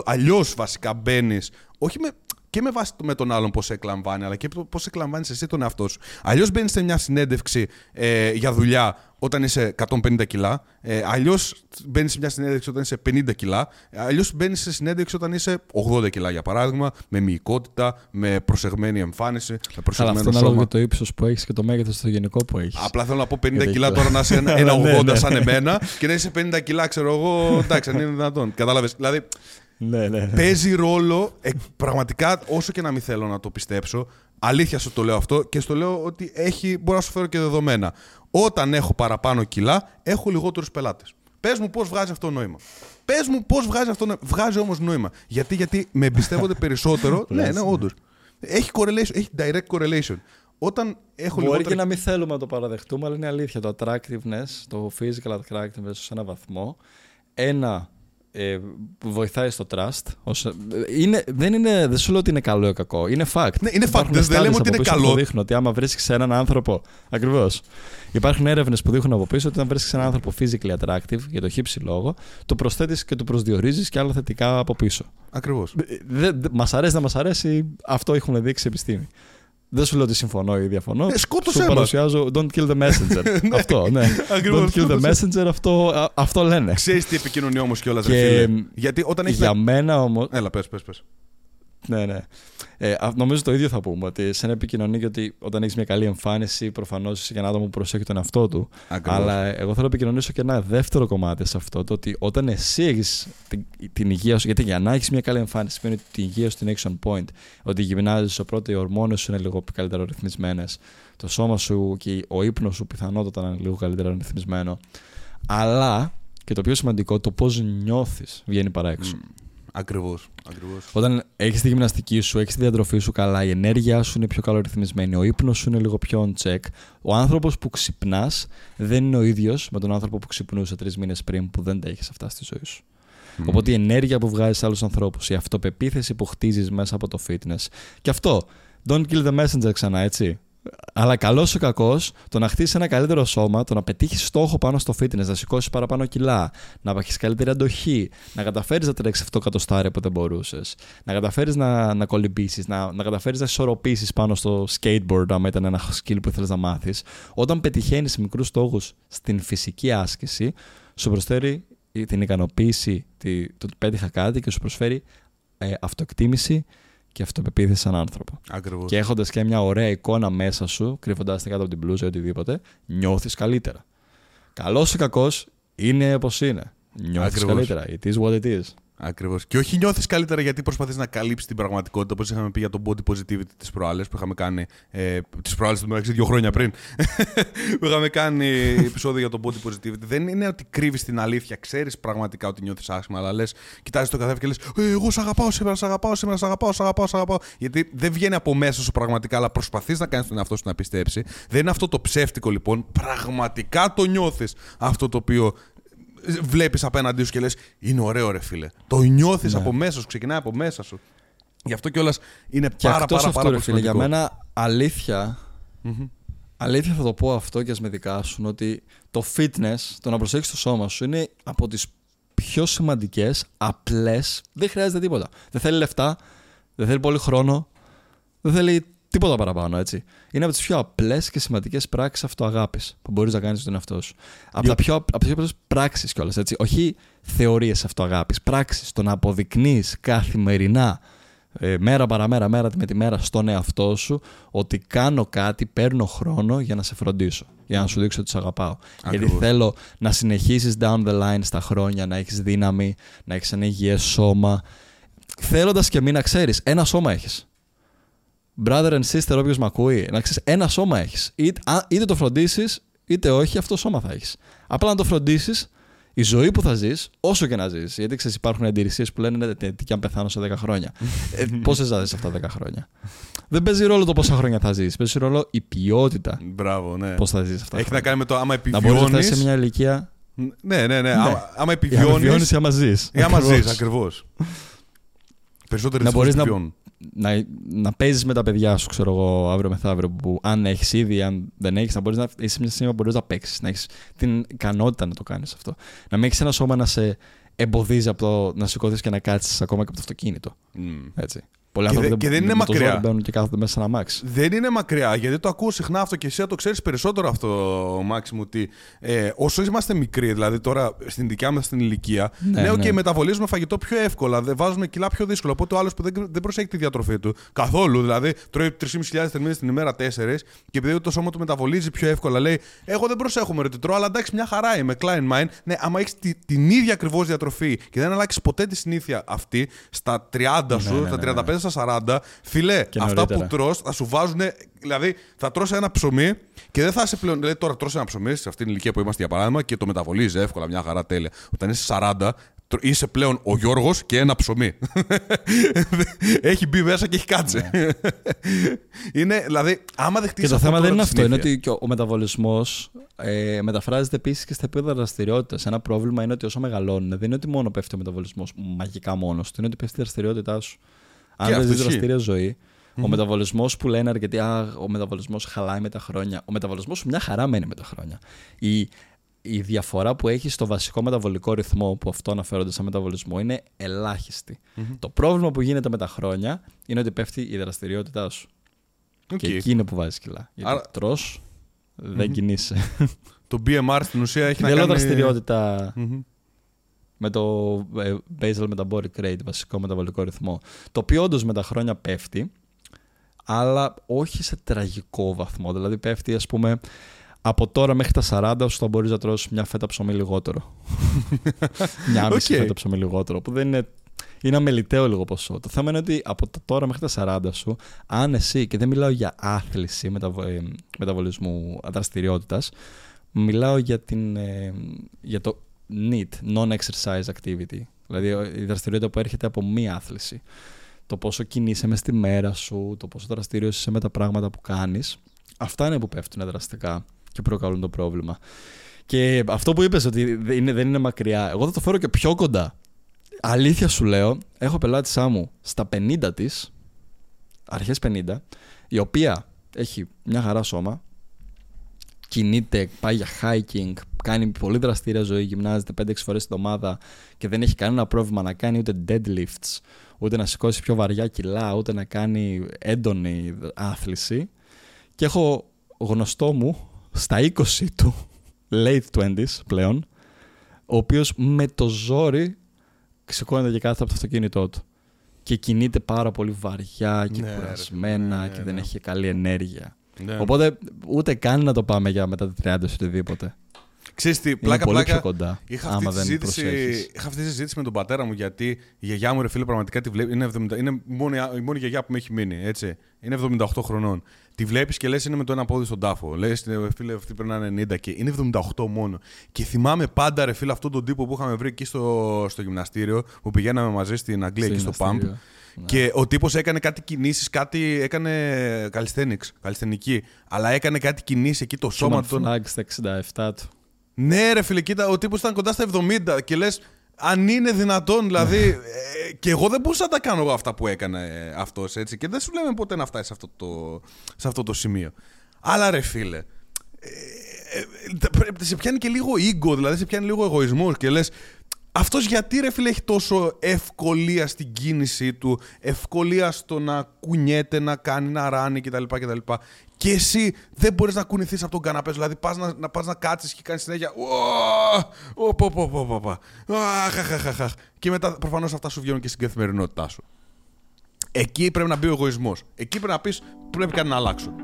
αλλιώς βασικά μπαίνεις, όχι με, και με βάση με τον άλλον πώς εκλαμβάνει, αλλά και πώς εκλαμβάνεις εσύ τον εαυτό σου. Αλλιώς μπαίνεις σε μια συνέντευξη ε, για δουλειά όταν είσαι 150 κιλά. Ε, Αλλιώς μπαίνεις σε μια συνέντευξη όταν είσαι 50 κιλά. Αλλιώς μπαίνεις σε συνέντευξη όταν είσαι 80 κιλά, για παράδειγμα, με μυϊκότητα, με προσεγμένη εμφάνιση, με προσεγμένο Αλλά αυτό είναι για το ύψος που έχεις και το μέγεθος στο γενικό που έχεις. Απλά θέλω να πω 50 κιλά τώρα να είσαι ένα 80 *laughs* ναι, ναι. σαν εμένα και να είσαι 50 κιλά, ξέρω εγώ. Εντάξει, αν είναι δυνατόν. Κατάλαβες. Δηλαδή, ναι, ναι, ναι. Παίζει ρόλο, ε, πραγματικά, όσο και να μην θέλω να το πιστέψω, αλήθεια σου το λέω αυτό και στο λέω ότι έχει, μπορώ να σου φέρω και δεδομένα. Όταν έχω παραπάνω κιλά, έχω λιγότερους πελάτες. Πες μου πώς βγάζει αυτό νόημα. Πες μου πώς βγάζει αυτό νόημα. Βγάζει όμως νόημα. Γιατί, γιατί με εμπιστεύονται *laughs* περισσότερο. ναι, ναι, όντως. Έχει correlation, έχει direct correlation. Όταν έχω Μπορεί λιγότερα... και να μην θέλουμε να το παραδεχτούμε, αλλά είναι αλήθεια. Το attractiveness, το physical attractiveness σε έναν βαθμό, ένα ε, βοηθάει στο trust. Ως, είναι, δεν, είναι, δεν σου λέω ότι είναι καλό ή κακό. Είναι fact. Ναι, είναι fact. Δεν λέμε ότι είναι καλό. Που δείχνουν ότι άμα βρίσκεις έναν άνθρωπο. Ακριβώς. Υπάρχουν έρευνες που δείχνουν από πίσω ότι αν βρίσκεις έναν άνθρωπο physically attractive για το χύψη λόγο, το προσθέτεις και το προσδιορίζεις και άλλα θετικά από πίσω. Ακριβώς. Μας αρέσει να μας αρέσει, αυτό έχουν δείξει επιστήμη. Δεν σου λέω ότι συμφωνώ ή διαφωνώ. Ε, σκότωσέ σου παρουσιάζω Don't kill the messenger. *laughs* Ναι. αυτό, ναι. *laughs* Don't kill the messenger, αυτό, αυτό λένε. Ξέρεις τι επικοινωνεί όμως κιόλας, και... φίλε; Γιατί όταν έχεις. Για μένα όμω. Έλα, πες, πες. πες. Ναι, ναι. Ε, νομίζω το ίδιο θα πούμε. Ότι σε ένα επικοινωνεί ότι όταν έχεις μια καλή εμφάνιση, προφανώς είσαι και ένα άτομο που προσέχει τον εαυτό του. Ακριβώς. Αλλά εγώ θέλω να επικοινωνήσω και ένα δεύτερο κομμάτι σε αυτό. Το ότι όταν εσύ έχεις την, την, υγεία σου. Γιατί για να έχεις μια καλή εμφάνιση σημαίνει ότι η υγεία σου είναι action point. Ότι γυμνάζεις πρώτο, οι ορμόνες σου είναι λίγο καλύτερα ρυθμισμένες. Το σώμα σου και ο ύπνος σου πιθανότατα είναι λίγο καλύτερα ρυθμισμένο. Αλλά και το πιο σημαντικό, το πώς νιώθεις βγαίνει παρά έξω. Mm. Ακριβώς. Ακριβώς. Όταν έχεις τη γυμναστική σου, έχεις τη διατροφή σου καλά, η ενέργειά σου είναι πιο καλορυθμισμένη, ο ύπνος σου είναι λίγο πιο on check. Ο άνθρωπος που ξυπνάς δεν είναι ο ίδιος με τον άνθρωπο που ξυπνούσε τρεις μήνες πριν που δεν τα έχει αυτά στη ζωή σου. Mm. Οπότε η ενέργεια που βγάζεις σε άλλους ανθρώπους, η αυτοπεποίθηση που χτίζεις μέσα από το fitness. Και αυτό. Don't kill the messenger ξανά, έτσι. Αλλά καλός ή κακός, το να χτίσεις ένα καλύτερο σώμα, το να πετύχεις στόχο πάνω στο fitness, να σηκώσεις παραπάνω κιλά, να έχει καλύτερη αντοχή, να καταφέρεις να τρέξεις αυτό κατοστάρι που δεν μπορούσες, να καταφέρεις να, να κολυμπήσεις, να, να καταφέρεις να ισορροπήσεις πάνω στο skateboard, άμα ήταν ένα skill που ήθελες να μάθεις. Όταν πετυχαίνεις μικρούς στόχους στην φυσική άσκηση, σου προσφέρει την ικανοποίηση το ότι πέτυχα κάτι και σου προσφέρει ε, αυτοεκτίμηση και αυτοπεποίθηση σαν άνθρωπο. Ακριβώς. Και έχοντας και μια ωραία εικόνα μέσα σου, κρύβοντα την κάτω από την μπλούζα ή οτιδήποτε, νιώθεις καλύτερα. Καλός ή κακός είναι όπως είναι. Νιώθεις καλύτερα. It is what it is. Ακριβώς. Και όχι νιώθεις καλύτερα γιατί προσπαθείς να καλύψεις την πραγματικότητα, όπως είχαμε πει για το body positivity τη προάλλες που είχαμε κάνει. Ε, τις προάλλες του μεταξύ δύο χρόνια πριν. *laughs* που είχαμε κάνει επεισόδιο για το body positivity. Δεν είναι ότι κρύβεις την αλήθεια. Ξέρεις πραγματικά ότι νιώθεις άσχημα, αλλά λες, κοιτάζεις το καθένα και λες: ε, Εγώ σ' αγαπάω σήμερα, σ' αγαπάω σήμερα, σ' αγαπάω, σ' αγαπάω, σ' αγαπάω. Γιατί δεν βγαίνει από μέσα σου πραγματικά, αλλά προσπαθείς να κάνεις τον εαυτό σου να πιστέψει. Δεν είναι αυτό το ψεύτικο λοιπόν. Πραγματικά το νιώθεις αυτό το οποίο βλέπεις απέναντί σου και λες: Είναι ωραίο, ρε φίλε. Το νιώθεις ναι. από μέσα σου, ξεκινάει από μέσα σου. Γι' αυτό κιόλας είναι και πάρα, πάρα, πάρα, πολύ φίλε, Για μένα, αλήθεια, mm-hmm. αλήθεια θα το πω αυτό και ας με δικάσουν, ότι το fitness, το να προσέχει το σώμα σου, είναι από τις πιο σημαντικές, απλές. Δεν χρειάζεται τίποτα. Δεν θέλει λεφτά, δεν θέλει πολύ χρόνο, δεν θέλει Τίποτα παραπάνω, έτσι. Είναι από τις πιο απλές και σημαντικές πράξεις αυτοαγάπης που μπορείς να κάνεις στον εαυτό σου. Από, τα πιο, από τις πιο πράξεις κιόλας, έτσι. Όχι θεωρίες αυτοαγάπης. Πράξεις. Το να αποδεικνύεις καθημερινά ε, μέρα παραμέρα, μέρα με τη μέρα στον εαυτό σου ότι κάνω κάτι, παίρνω χρόνο για να σε φροντίσω. Για να σου δείξω ότι σε αγαπάω. Γιατί Ακριβώς. θέλω να συνεχίσεις down the line στα χρόνια, να έχεις δύναμη, να έχεις ένα υγιές σώμα. Θέλοντας και μην να ξέρεις, ένα σώμα έχεις. Brother and sister, όποιος με ακούει, να ξέρεις, ένα σώμα έχεις. Είτε, α- είτε το φροντίσεις, είτε όχι, αυτό σώμα θα έχεις. Απλά να το φροντίσεις, η ζωή που θα ζεις, όσο και να ζεις. Γιατί ξέρεις, υπάρχουν αντιρρησίες που λένε «Ναι, τι, τι και αν πεθάνω σε 10 χρόνια. ε, Πόσες θα ζεις αυτά τα 10 χρόνια; Δεν παίζει ρόλο το πόσα χρόνια θα ζεις. Παίζει ρόλο η ποιότητα Μπράβο, ναι. πώς θα ζεις αυτά. τα Έχει να χρόνια. κάνει με το άμα Να μπορείς να επιβιώνει. φτάσεις σε μια ηλικία. Ναι, ναι, ναι. Άμα, άμα Για να επιβιώνει. βιώνει ή άμα ζεις. Ή άμα ζεις, ακριβώς. Περισσότεροι Να δυστυχώς μπορείς να- επιβιώνουν. να, να παίζεις με τα παιδιά σου, ξέρω εγώ, αύριο μεθαύριο. Που αν έχεις ήδη, αν δεν έχεις, να μπορείς να είσαι μια στιγμή που μπορείς να παίξεις. Να έχεις την ικανότητα να το κάνεις αυτό. Να μην έχεις ένα σώμα να σε εμποδίζει από το να σηκωθείς και να κάτσεις ακόμα και από το αυτοκίνητο. Μμ. Έτσι. Πολλοί Και άνθρωποι δεν- και δεν είναι με το μακριά. ζόρι μπαίνουν και κάθονται μέσα σε ένα αμάξι. Δεν είναι μακριά, γιατί το ακούω συχνά αυτό και εσύ το ξέρεις περισσότερο αυτό, Μάξι μου, ότι ε, όσο είμαστε μικροί, δηλαδή τώρα στην δικιά μας την ηλικία, Ναι, ναι, οκ, ναι. μεταβολίζουμε φαγητό πιο εύκολα, δεν βάζουμε κιλά πιο δύσκολα. Οπότε ο άλλος που δεν, δεν προσέχει τη διατροφή του καθόλου, δηλαδή τρώει 3.500 θερμίδες την ημέρα 4 και επειδή το σώμα του μεταβολίζει πιο εύκολα, λέει: Εγώ δεν προσέχω με τι τρώω, αλλά εντάξει, μια χαρά είμαι, Klein Mind. Ναι, άμα έχεις την ίδια ακριβώς διατροφή και δεν αλλάξεις ποτέ τη συνήθεια αυτή στα 30 σου, Ναι, ναι, στα ναι, 35, στα 40, φιλέ, Και αυτά νωρίτερα. που τρως θα σου βάζουν. Δηλαδή, θα τρώσει ένα ψωμί και δεν θα είσαι πλέον. Δηλαδή, τώρα τρώσει ένα ψωμί σε αυτήν την ηλικία που είμαστε για παράδειγμα και το μεταβολίζει εύκολα, μια χαρά τέλεια. Όταν είσαι 40, τρο- είσαι πλέον ο Γιώργος και ένα ψωμί. *laughs* έχει μπει μέσα και έχει κάτσει. *laughs* είναι, δηλαδή, άμα δεχτεί Και το θέμα δεν είναι αυτό. Είναι ότι και ο, ο μεταβολισμός ε, μεταφράζεται επίσης και στα επίπεδα δραστηριότητας. Ένα πρόβλημα είναι ότι όσο μεγαλώνουν, δεν είναι ότι μόνο πέφτει ο μεταβολισμός μαγικά μόνος του, είναι ότι πέφτει η δραστηριότητά σου. Αν Και δεν αυτό ζει ισχύει. δραστήρια ζωή, ο μεταβολισμός που λένε αρκετοί, Α, ο μεταβολισμός χαλάει με τα χρόνια. Ο μεταβολισμός σου μια χαρά μένει με τα χρόνια. Η, η διαφορά που έχει στο βασικό μεταβολικό ρυθμό, που αυτό αναφέρονται σαν μεταβολισμό, είναι ελάχιστη. Το πρόβλημα που γίνεται με τα χρόνια είναι ότι πέφτει η δραστηριότητά σου. Οκ. Και εκεί είναι που βάζεις κιλά. Γιατί Άρα- τρως, δεν κινείσαι. Το BMR στην ουσία έχει να Θέλω κάνει. δραστηριότητα Μμμ. Με το ε, basal metabolic rate, βασικό μεταβολικό ρυθμό. Το οποίο όντως με τα χρόνια πέφτει, αλλά όχι σε τραγικό βαθμό. Δηλαδή πέφτει, ας πούμε, από τώρα μέχρι τα 40 σου θα μπορείς να τρως μια φέτα ψωμί λιγότερο. *laughs* μια μισή Οκ. φέτα ψωμί λιγότερο, που δεν είναι... Είναι αμελητέο λίγο ποσό. Το θέμα είναι ότι από τα τώρα μέχρι τα 40 σου, αν εσύ, και δεν μιλάω για άθληση μεταβο, ε, μεταβολισμού δραστηριότητας, μιλάω για, την, ε, για το NEAT, Non-Exercise Activity. Δηλαδή η δραστηριότητα που έρχεται από μία άθληση. Το πόσο κινείσαι μες στη μέρα σου, το πόσο δραστήριος είσαι με τα πράγματα που κάνεις. Αυτά είναι που πέφτουν δραστικά και προκαλούν το πρόβλημα. Και αυτό που είπες ότι δεν είναι, δεν είναι μακριά, εγώ θα το φέρω και πιο κοντά. Αλήθεια σου λέω, έχω πελάτησά μου στα 50 της, αρχές 50, η οποία έχει μια χαρά σώμα, κινείται, πάει για hiking, κάνει πολύ δραστήρια ζωή, γυμνάζεται 5-6 φορές την εβδομάδα και δεν έχει κανένα πρόβλημα να κάνει ούτε deadlifts, ούτε να σηκώσει πιο βαριά κιλά, ούτε να κάνει έντονη άθληση. Και έχω γνωστό μου στα 20 του, late 20s πλέον, ο οποίος με το ζόρι σηκώνεται και κάθεται από το αυτοκίνητό του. Και κινείται πάρα πολύ βαριά και Ναι, ρε, κουρασμένα ναι, και ναι, δεν ναι. έχει καλή ενέργεια. Ναι. Οπότε ούτε καν να το πάμε για μετά τα 30 ή οτιδήποτε. Ξέρεις τι, Είναι πλάκα πολύ πλάκα. πιο κοντά. Είχα αυτή, άμα τη δεν συζήτηση, προσέχεις. είχα αυτή τη συζήτηση με τον πατέρα μου γιατί η γιαγιά μου, ρε φίλε, πραγματικά τη βλέπει. Είναι, 70, είναι μόνη, η μόνη γιαγιά που με έχει μείνει. Έτσι. Είναι 78 χρονών. Τη βλέπεις και λες: Είναι με το ένα πόδι στον τάφο. Λες: Φίλε, αυτή πρέπει να είναι 90 και είναι 78 μόνο. Και θυμάμαι πάντα, ρε φίλε, αυτόν τον τύπο που είχαμε βρει εκεί στο, στο γυμναστήριο που πηγαίναμε μαζί στην Αγγλία εκεί στο Pump. Γυμναστήριο. Ναι. Και ο τύπος έκανε κάτι κινήσεις, κάτι. έκανε calisthenics, καλλιστενική. Αλλά έκανε κάτι κινήσεις εκεί το σώμα Human του. Flag στα 67 του. Ναι, ρε φίλε, κοίτα, ο τύπος ήταν κοντά στα 70 και λες, αν είναι δυνατόν, δηλαδή. ε, και εγώ δεν μπορούσα να τα κάνω αυτά που έκανε αυτός έτσι. Και δεν σου λέμε ποτέ να φτάσει σε αυτό το, σε αυτό το σημείο. Αλλά ρε φίλε. ε, ε, τα- πρέπει- σε πιάνει και λίγο ego, δηλαδή σε πιάνει λίγο εγωισμός και λες. Αυτός γιατί ρε φίλε έχει τόσο ευκολία στην κίνησή του, ευκολία στο να κουνιέται, να κάνει, να ράνει κτλ. κτλ. Και εσύ δεν μπορείς να κουνηθείς από τον καναπές, σου, δηλαδή πας να, να, πας να κάτσεις και κάνεις συνέχεια «Ω, πω, πω, πω, πω, πω. Αχ, αχ, αχ, αχ». Και μετά προφανώς αυτά σου βγαίνουν και στην καθημερινότητά σου. Εκεί πρέπει να μπει ο εγωισμός. Εκεί πρέπει να πεις πρέπει κάτι να αλλάξω.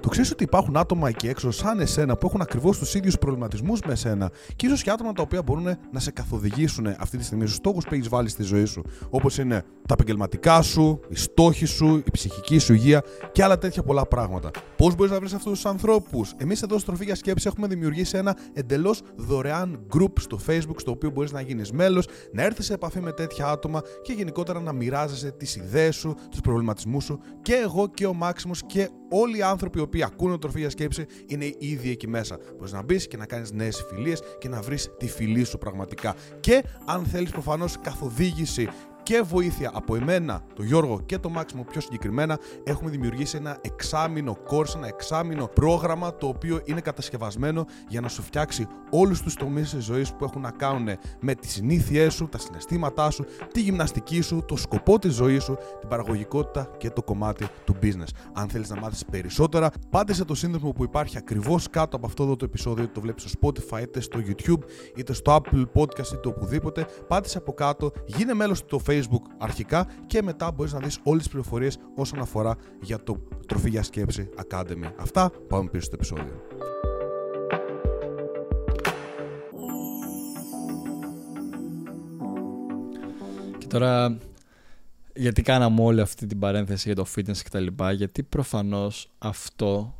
Το ξέρεις ότι υπάρχουν άτομα εκεί έξω, σαν εσένα, που έχουν ακριβώς τους ίδιους προβληματισμούς με εσένα και ίσως και άτομα τα οποία μπορούν να σε καθοδηγήσουν αυτή τη στιγμή στους στόχους που έχεις βάλει στη ζωή σου. Όπως είναι τα επαγγελματικά σου, οι στόχοι σου, η ψυχική σου υγεία και άλλα τέτοια πολλά πράγματα. Πώς μπορείς να βρεις αυτούς τους ανθρώπους; Εμείς εδώ στο Τροφή για Σκέψη έχουμε δημιουργήσει ένα εντελώς δωρεάν group στο Facebook, στο οποίο μπορείς να γίνεις μέλος, να έρθεις σε επαφή με τέτοια άτομα και γενικότερα να μοιράζεσαι τις ιδέες σου, τους προβληματισμούς σου και εγώ και ο Μάξιμος και όλοι οι άνθρωποι οι οποίοι ακούνε τροφή για σκέψη είναι ήδη εκεί μέσα. Μπορείς να μπεις και να κάνεις νέες φιλίες και να βρεις τη φιλή σου πραγματικά. Και αν θέλεις προφανώς καθοδήγηση και βοήθεια από εμένα, τον Γιώργο και τον Μάξιμο πιο συγκεκριμένα, έχουμε δημιουργήσει ένα εξάμεινο course, ένα εξάμεινο πρόγραμμα το οποίο είναι κατασκευασμένο για να σου φτιάξει όλους τους τομείς της ζωής που έχουν να κάνουν με τις συνήθειές σου, τα συναισθήματά σου, τη γυμναστική σου, το σκοπό της ζωής σου, την παραγωγικότητα και το κομμάτι του business. Αν θέλεις να μάθεις περισσότερα, πάτε σε το σύνδεσμο που υπάρχει ακριβώς κάτω από αυτό εδώ το επεισόδιο, το βλέπεις στο Spotify, είτε στο YouTube, είτε στο Apple Podcast, είτε οπουδήποτε. Πάτε από κάτω, γίνε μέλος στο Facebook Facebook αρχικά και μετά μπορείς να δεις όλες τις πληροφορίες όσον αφορά για το Τροφή για Σκέψη Academy. Αυτά, πάμε πίσω στο επεισόδιο. Και τώρα, γιατί κάναμε όλη αυτή την παρένθεση για το fitness και τα λοιπά, γιατί προφανώς αυτό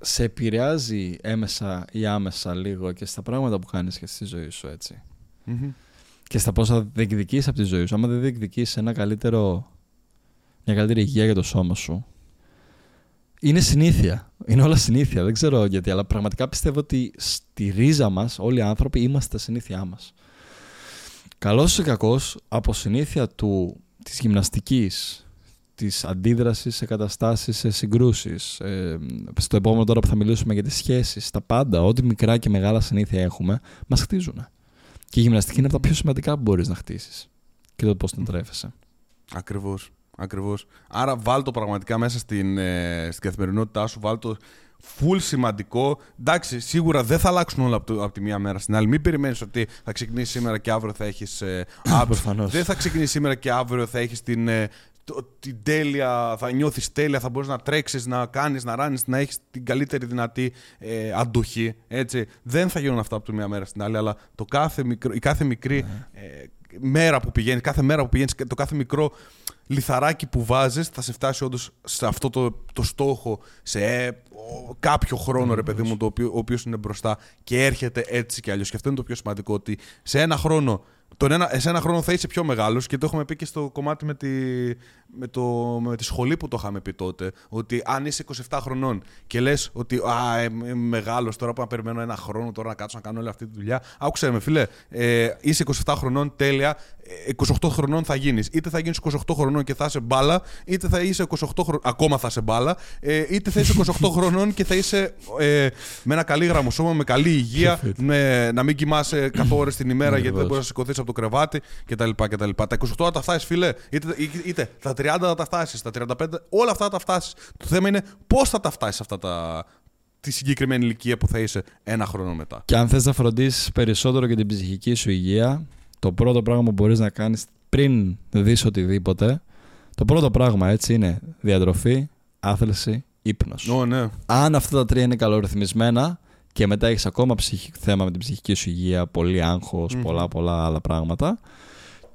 σε επηρεάζει έμεσα ή άμεσα λίγο και στα πράγματα που κάνεις και στη ζωή σου, έτσι και στα πόσα διεκδικείς από τη ζωή σου. Άμα δεν διεκδικείς ένα καλύτερο, μια καλύτερη υγεία για το σώμα σου, είναι συνήθεια. Είναι όλα συνήθεια. Δεν ξέρω γιατί, αλλά πραγματικά πιστεύω ότι στη ρίζα μας, όλοι οι άνθρωποι, είμαστε τα συνήθειά μας. Καλός ή κακός, από συνήθεια του, της γυμναστικής, της αντίδρασης σε καταστάσεις, σε συγκρούσεις, ε, στο επόμενο τώρα που θα μιλήσουμε για τις σχέσεις, τα πάντα, ό,τι μικρά και μεγάλα συνήθεια έχουμε, μας χτίζουν. Και η γυμναστική είναι από τα πιο σημαντικά που μπορείς να χτίσεις. Και το πώς την τρέφεσαι. Ακριβώς. Ακριβώς. Άρα βάλ το πραγματικά μέσα στην, ε, στην καθημερινότητά σου, βάλ το full σημαντικό. Εντάξει, σίγουρα δεν θα αλλάξουν όλα από, από τη μία μέρα στην άλλη. Μην περιμένεις ότι θα ξεκινήσεις σήμερα και αύριο θα έχεις. Ε, *coughs* δεν θα ξεκινήσεις σήμερα και αύριο θα έχεις την, ε, την τέλεια, θα νιώθεις τέλεια, θα μπορείς να τρέξεις, να κάνεις, να ράνεις, να έχεις την καλύτερη δυνατή ε, αντοχή. Έτσι. Δεν θα γίνουν αυτά από τη μία μέρα στην άλλη, αλλά το κάθε μικρό, η κάθε μικρή ναι. ε, μέρα που πηγαίνεις, κάθε μέρα που πηγαίνεις, το κάθε μικρό λιθαράκι που βάζεις θα σε φτάσει όντως σε αυτό το, το στόχο, σε ε, κάποιο χρόνο, ρε παιδί μου, το οποίο, ο οποίος είναι μπροστά και έρχεται έτσι κι αλλιώς. Και αυτό είναι το πιο σημαντικό, ότι σε ένα χρόνο τον ένα, σε ένα χρόνο θα είσαι πιο μεγάλος και το έχουμε πει και στο κομμάτι με τη, με, το, με τη σχολή που το είχαμε πει τότε. Ότι αν είσαι 27 χρονών και λες ότι Α, είμαι μεγάλος τώρα που να περιμένω ένα χρόνο τώρα να κάτσω να κάνω όλη αυτή τη δουλειά. Άκουσε με, φίλε. Ε, είσαι 27 χρονών, τέλεια. 28 χρονών θα γίνεις. Είτε θα γίνεις 28 χρονών και θα είσαι μπάλα, είτε θα είσαι 28 χρονών. Ακόμα θα είσαι μπάλα. Ε, είτε θα είσαι 28 *laughs* χρονών και θα είσαι ε, με ένα καλή γραμμοσώμα, με καλή υγεία, με, να μην κοιμάσαι 100 ώρες την ημέρα γιατί δεν μπορείς να σηκωθείς από το κρεβάτι κτλ. Τα 28 θα τα φτάσεις, φίλε. Είτε, είτε τα 30 θα τα φτάσεις, τα 35, όλα αυτά θα τα φτάσεις. Το θέμα είναι πώς θα τα φτάσεις αυτά τα, τη συγκεκριμένη ηλικία που θα είσαι ένα χρόνο μετά. Και αν θες να φροντίσεις περισσότερο για την ψυχική σου υγεία, το πρώτο πράγμα που μπορείς να κάνεις πριν δεις οτιδήποτε, το πρώτο πράγμα έτσι είναι διατροφή, άθληση, ύπνος. Oh, ναι. Αν αυτά τα τρία είναι καλορυθμισμένα και μετά έχεις ακόμα θέμα με την ψυχική σου υγεία, πολύ πολλά πολλά άλλα πράγματα,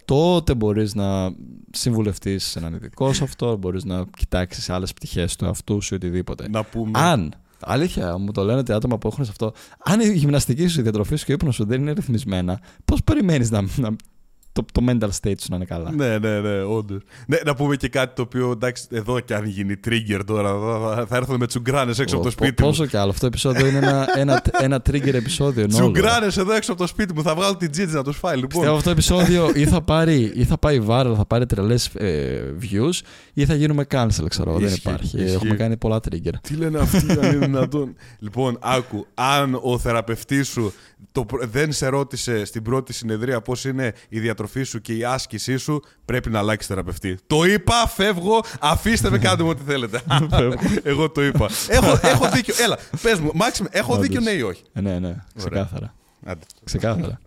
τότε μπορείς να συμβουλευτείς σε έναν ειδικό σε αυτό, μπορείς να κοιτάξεις άλλες πτυχές του αυτού σου ή οτιδήποτε. Να πούμε... Αν, αλήθεια μου το λένε ότι άτομα που έχουν σε αυτό, αν η γυμναστική σου, η διατροφή σου και ο ύπνος σου δεν είναι ρυθμισμένα, πώς περιμένεις να, να το, το mental state σου να είναι καλά. Ναι, ναι, ναι, όντως. Ναι, να πούμε και κάτι το οποίο εντάξει, εδώ και αν γίνει trigger τώρα, θα, θα έρθουν με τσουγκράνες έξω από το σπίτι μου. Πόσο κι άλλο. Αυτό το επεισόδιο είναι ένα, ένα, ένα trigger επεισόδιο. Τσουγκράνες εδώ έξω από το σπίτι μου, θα βγάλω την τζίτζ να τους φάει. Λοιπόν. Πιστεύω αυτό το επεισόδιο ή θα, πάρει, ή θα πάει viral, θα πάρει τρελές ε, views ή θα γίνουμε cancel, ξέρω. δεν υπάρχει. Ισχύ. Έχουμε κάνει πολλά trigger. Τι λένε αυτοί, αν είναι δυνατόν; λοιπόν, άκου, αν ο θεραπευτής σου το, δεν σε ρώτησε στην πρώτη συνεδρία πώς είναι η διατροφή σου και η άσκησή σου, πρέπει να αλλάξει θεραπευτή. Το είπα, φεύγω, αφήστε με, κάντε μου ό,τι θέλετε. Εγώ το είπα. έχω, έχω δίκιο. Έλα, πες μου, Μάξιμ, έχω δίκιο ναι ή όχι; Ε, ναι, ναι, ξεκάθαρα. Ξεκάθαρα.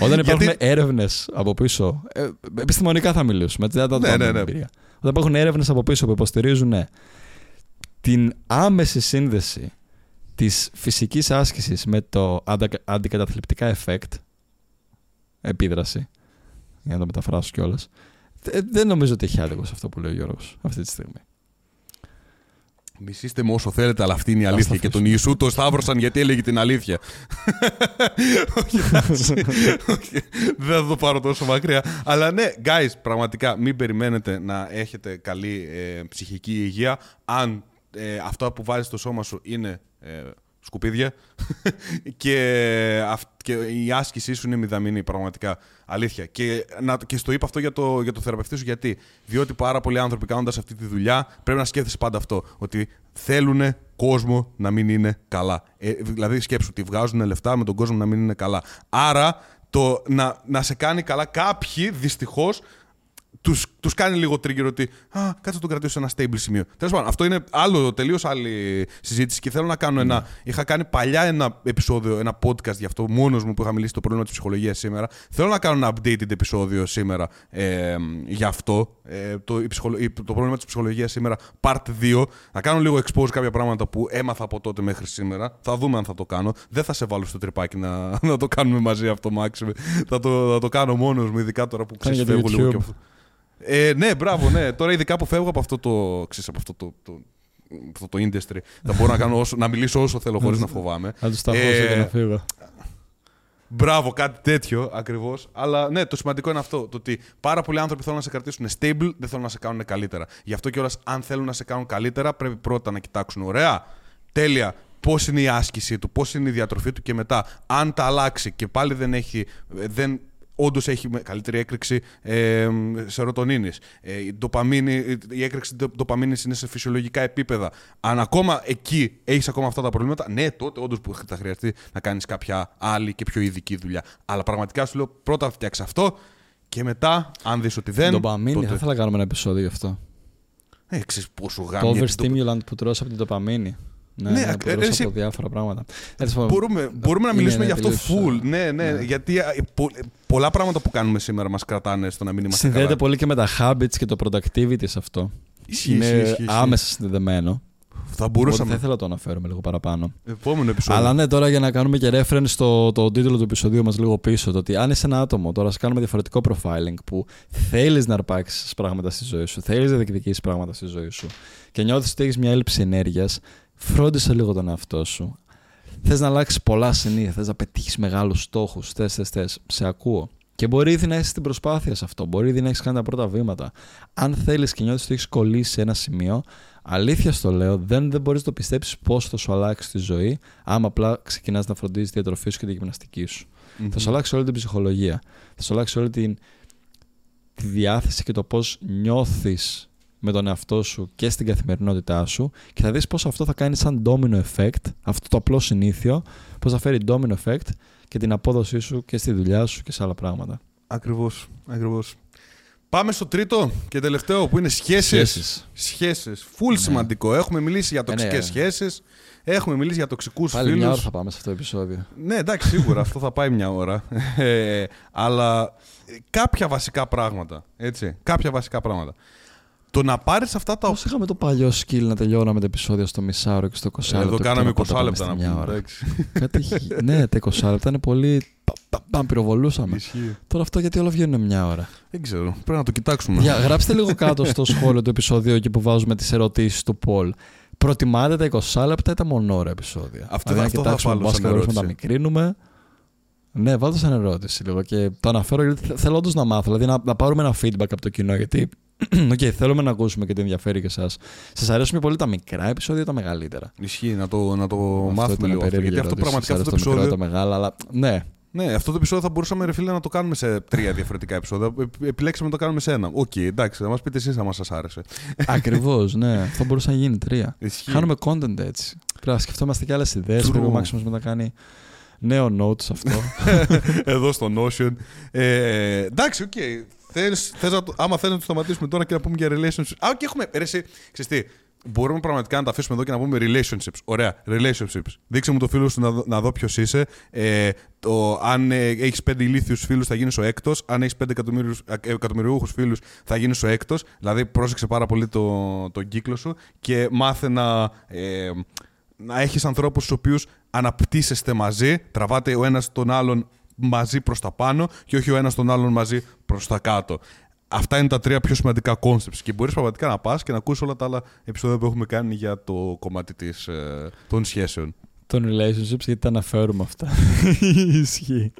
Όταν υπάρχουν Γιατί- έρευνες από πίσω. Ε, επιστημονικά θα μιλήσουμε. Έτσι, δεν θα το Ναι, πάμε ναι, με ναι. εμπειρία. Όταν υπάρχουν έρευνες από πίσω που υποστηρίζουν ε, την άμεση σύνδεση της φυσικής άσκησης με το αντα- αντικαταθλιπτικά effect, επίδραση, για να το μεταφράσω κιόλας. Δεν νομίζω ότι έχει άδικο σε αυτό που λέει ο Γιώργος αυτή τη στιγμή. Μισήστε με όσο θέλετε, αλλά αυτή είναι η Ας αλήθεια. το Και τον Ιησού το σταύρωσαν γιατί έλεγε την αλήθεια. *laughs* Όχι, εντάξει. Όχι, Δεν θα το πάρω τόσο μακριά. Αλλά ναι, guys, πραγματικά μην περιμένετε να έχετε καλή ε, ψυχική υγεία αν ε, αυτό που βάζεις στο σώμα σου είναι ε, σκουπίδια *laughs* και, αυ- και η άσκησή σου είναι μηδαμινή, πραγματικά. Αλήθεια. Και, να, και στο είπα αυτό για το, για το θεραπευτή σου γιατί; Διότι πάρα πολλοί άνθρωποι κάνοντας αυτή τη δουλειά πρέπει να σκέφτεσαι πάντα αυτό. Ότι θέλουν κόσμο να μην είναι καλά. Ε, δηλαδή σκέψου ότι βγάζουν λεφτά με τον κόσμο να μην είναι καλά. Άρα το να, να σε κάνει καλά κάποιοι δυστυχώς τους, τους κάνει λίγο trigger ότι Α, κάτσε να τον κρατήσω σε ένα stable σημείο. Τέλος πάντων, αυτό είναι άλλο, τελείως άλλη συζήτηση και θέλω να κάνω ένα. Είχα κάνει παλιά ένα επεισόδιο, ένα podcast γι' αυτό μόνος μου που είχα μιλήσει το πρόβλημα της ψυχολογίας σήμερα. Θέλω να κάνω ένα updated επεισόδιο σήμερα ε, γι' αυτό. Ε, το, η ψυχολο- η- το πρόβλημα της ψυχολογίας σήμερα, part 2. Να κάνω λίγο expose κάποια πράγματα που έμαθα από τότε μέχρι σήμερα. Θα δούμε αν θα το κάνω. Δεν θα σε βάλω στο τρυπάκι να, να το κάνουμε μαζί αυτό, Μάξιμ. θα, το, θα το κάνω μόνος μου, ειδικά τώρα που Κάνε για το ξεφεύγω λίγο YouTube. και αυτό. Ε, ναι, μπράβο, ναι. Τώρα ειδικά που φεύγω από αυτό το, ξέρεις, από αυτό το, το, αυτό το industry, θα μπορώ να, κάνω όσο, να μιλήσω όσο θέλω χωρίς να φοβάμαι. Θα τους σταθώ Ε, και να φύγω. Μπράβο, κάτι τέτοιο ακριβώς. Αλλά ναι, το σημαντικό είναι αυτό. Το ότι πάρα πολλοί άνθρωποι θέλουν να σε κρατήσουν stable, δεν θέλουν να σε κάνουν καλύτερα. Γι' αυτό κιόλας, αν θέλουν να σε κάνουν καλύτερα, πρέπει πρώτα να κοιτάξουν. Ωραία, τέλεια. Πώς είναι η άσκησή του, πώς είναι η διατροφή του και μετά, αν τα αλλάξει και πάλι δεν έχει. Δεν, Όντως έχει με- καλύτερη έκρηξη ε, σερωτονίνης. Ε, η, ντοπαμίνη, η έκρηξη ντο- ντοπαμίνης είναι σε φυσιολογικά επίπεδα. Αν ακόμα εκεί έχεις ακόμα αυτά τα προβλήματα, ναι, τότε όντως θα χρειαστεί να κάνεις κάποια άλλη και πιο ειδική δουλειά. Αλλά πραγματικά σου λέω πρώτα φτιάξει αυτό και μετά, αν δεις ότι δεν. Ντοπαμίνη, τότε... θα ήθελα να κάνουμε ένα επεισόδιο γι' αυτό. Ε, ξέρεις πόσο Το γάμι. overstimulant που τρως από την ντοπαμίνη. Ναι, Ναι, ναι, ε, που τρως εσύ- από διάφορα πράγματα. Τέλος πάντων, Μπορούμε, μπορούμε να είναι, μιλήσουμε ναι, γι' αυτό τελείως, full. Ναι, ναι, ναι. γιατί ε, πο- ε, πολλά πράγματα που κάνουμε σήμερα μας κρατάνε στο να μην είμαστε Συνδέεται καλά. πολύ και με τα habits και το productivity σε αυτό. Ισχύει, είναι ισχύει, ισχύει, ισχύει. άμεσα συνδεδεμένο. Θα Οπότε μπορούσαμε. θα ήθελα να το αναφέρουμε λίγο παραπάνω. Επόμενο επεισόδιο. Αλλά ναι, τώρα για να κάνουμε και reference στο το τίτλο του επεισοδίου μας λίγο πίσω, το ότι αν είσαι ένα άτομο, τώρα σε κάνουμε διαφορετικό profiling που θέλεις να αρπάξεις πράγματα στη ζωή σου, θέλεις να διεκδικήσεις πράγματα στη ζωή σου και νιώθεις ότι έχεις μια έλλειψη ενέργειας, φρόντισε λίγο τον εαυτό σου. Θες να αλλάξεις πολλά συνήθεια, θες να πετύχεις μεγάλους στόχους, θες, θες, θες. Σε ακούω. Και μπορεί ήδη να είσαι στην προσπάθεια σε αυτό. Μπορεί ήδη να έχεις κάνει τα πρώτα βήματα. Αν θέλεις και νιώθεις ότι έχεις κολλήσει σε ένα σημείο, αλήθεια στο λέω, δεν, δεν μπορείς να το πιστέψεις πώς θα σου αλλάξει τη ζωή, άμα απλά ξεκινάς να φροντίζεις τη διατροφή σου και τη γυμναστική σου. Μμμ. Θα σου αλλάξει όλη την ψυχολογία. Θα σου αλλάξει όλη την, τη διάθεση και το πώς νιώθεις με τον εαυτό σου και στην καθημερινότητά σου και θα δεις πώς αυτό θα κάνει σαν domino effect, αυτό το απλό συνήθιο, πώς θα φέρει domino effect και την απόδοσή σου και στη δουλειά σου και σε άλλα πράγματα. Ακριβώς, ακριβώς. Πάμε στο τρίτο και τελευταίο που είναι σχέσεις. Σχέσεις. Σχέσεις. Φουλ Ναι. σημαντικό. Έχουμε μιλήσει για Ε, ναι. τοξικές σχέσεις. Έχουμε μιλήσει για τοξικούς Πάλι μια ώρα φίλους. θα πάμε σε αυτό το επεισόδιο. Ναι, εντάξει, σίγουρα αυτό θα πάει μια ώρα. Ε, αλλά ε, κάποια βασικά πράγματα. Έτσι. Κάποια βασικά πράγματα. Το να πάρεις αυτά τα. Πώς είχαμε το παλιό skill να τελειώναμε τα επεισόδια στο μισάωρο και στο 20 λεπτό. Εδώ και κάναμε τώρα 20 πάμε λεπτά στη να μια πούμε. ώρα. εντάξει. Κάτι έχει- ναι, τα 20 λεπτά είναι πολύ. πα- πα- Πam, πυροβολούσαμε. Ισχύει. Τώρα αυτό γιατί όλα βγαίνουν μια ώρα. Δεν ξέρω. Πρέπει να το κοιτάξουμε. Για, γράψτε λίγο κάτω στο σχόλιο του επεισόδιο εκεί που βάζουμε τις ερωτήσεις του Πολ. Προτιμάτε τα 20 λεπτά ή τα μονόρα επεισόδια; Αυτό- δηλαδή, αυτό να θα κοιτάξουμε βάλω πώς σαν θα μπορούμε να τα ερώτηση. μικρύνουμε. Ναι, βάλτε σαν ερώτηση λίγο και το αναφέρω γιατί θε- θέλω όντως να μάθω. Δηλαδή να, να πάρουμε ένα feedback από το κοινό. Γιατί *clears throat* okay, θέλουμε να ακούσουμε και τι ενδιαφέρει και εσάς. Σας αρέσουν πιο πολύ τα μικρά επεισόδια ή τα μεγαλύτερα; Ισχύει να το, να το Αυτό μάθουμε ήταν λίγο αυτό. περίεργη Γιατί αυτό ερώτηση. πραγματικά Σας αυτό το αρέσει μικρό ή επεισόδιο. τα μεγάλα, αλλά ναι. Ναι, αυτό το επεισόδιο θα μπορούσαμε ρε φίλε να το κάνουμε σε τρία διαφορετικά επεισόδια. Ε, Επιλέξαμε να το κάνουμε σε ένα. Οκ, εντάξει, θα μας πείτε εσείς αν σας άρεσε. *laughs* Ακριβώς, ναι. Αυτό μπορούσε να γίνει τρία. Ισχύει. Κάνουμε content έτσι. Πρέπει να σκεφτόμαστε και άλλες ιδέες. True. Πρέπει ο Μάξιμος μετά να κάνει νέο note σε αυτό. *laughs* Εδώ στο Notion. Ε, εντάξει, οκ. Θες, θες να το, άμα θες να το σταματήσουμε τώρα και να πούμε για relationship. Α, και έχουμε. Ρε, εσύ, ξέρεις τι, μπορούμε πραγματικά να τα αφήσουμε εδώ και να πούμε relationships. Ωραία, relationships. Δείξε μου το φίλο σου να, δω- να δω ποιος είσαι. Ε, το, αν ε, έχεις πέντε ηλίθιους φίλους, θα γίνεις ο έκτος. Αν έχεις πέντε εκατομμυριούχους φίλους, θα γίνεις ο έκτος. Δηλαδή, πρόσεξε πάρα πολύ το, τον κύκλο σου και μάθε να, ε, να έχεις ανθρώπους στους οποίους αναπτύσσεστε μαζί. Τραβάτε ο ένας τον άλλον μαζί προς τα πάνω και όχι ο ένας τον άλλον μαζί προς τα κάτω. Αυτά είναι τα τρία πιο σημαντικά concepts και μπορείς πραγματικά να πας και να ακούσεις όλα τα άλλα επεισόδια που έχουμε κάνει για το κομμάτι της, ε, των σχέσεων. Των relationships, γιατί τα αναφέρουμε αυτά. *laughs* Ισχύει.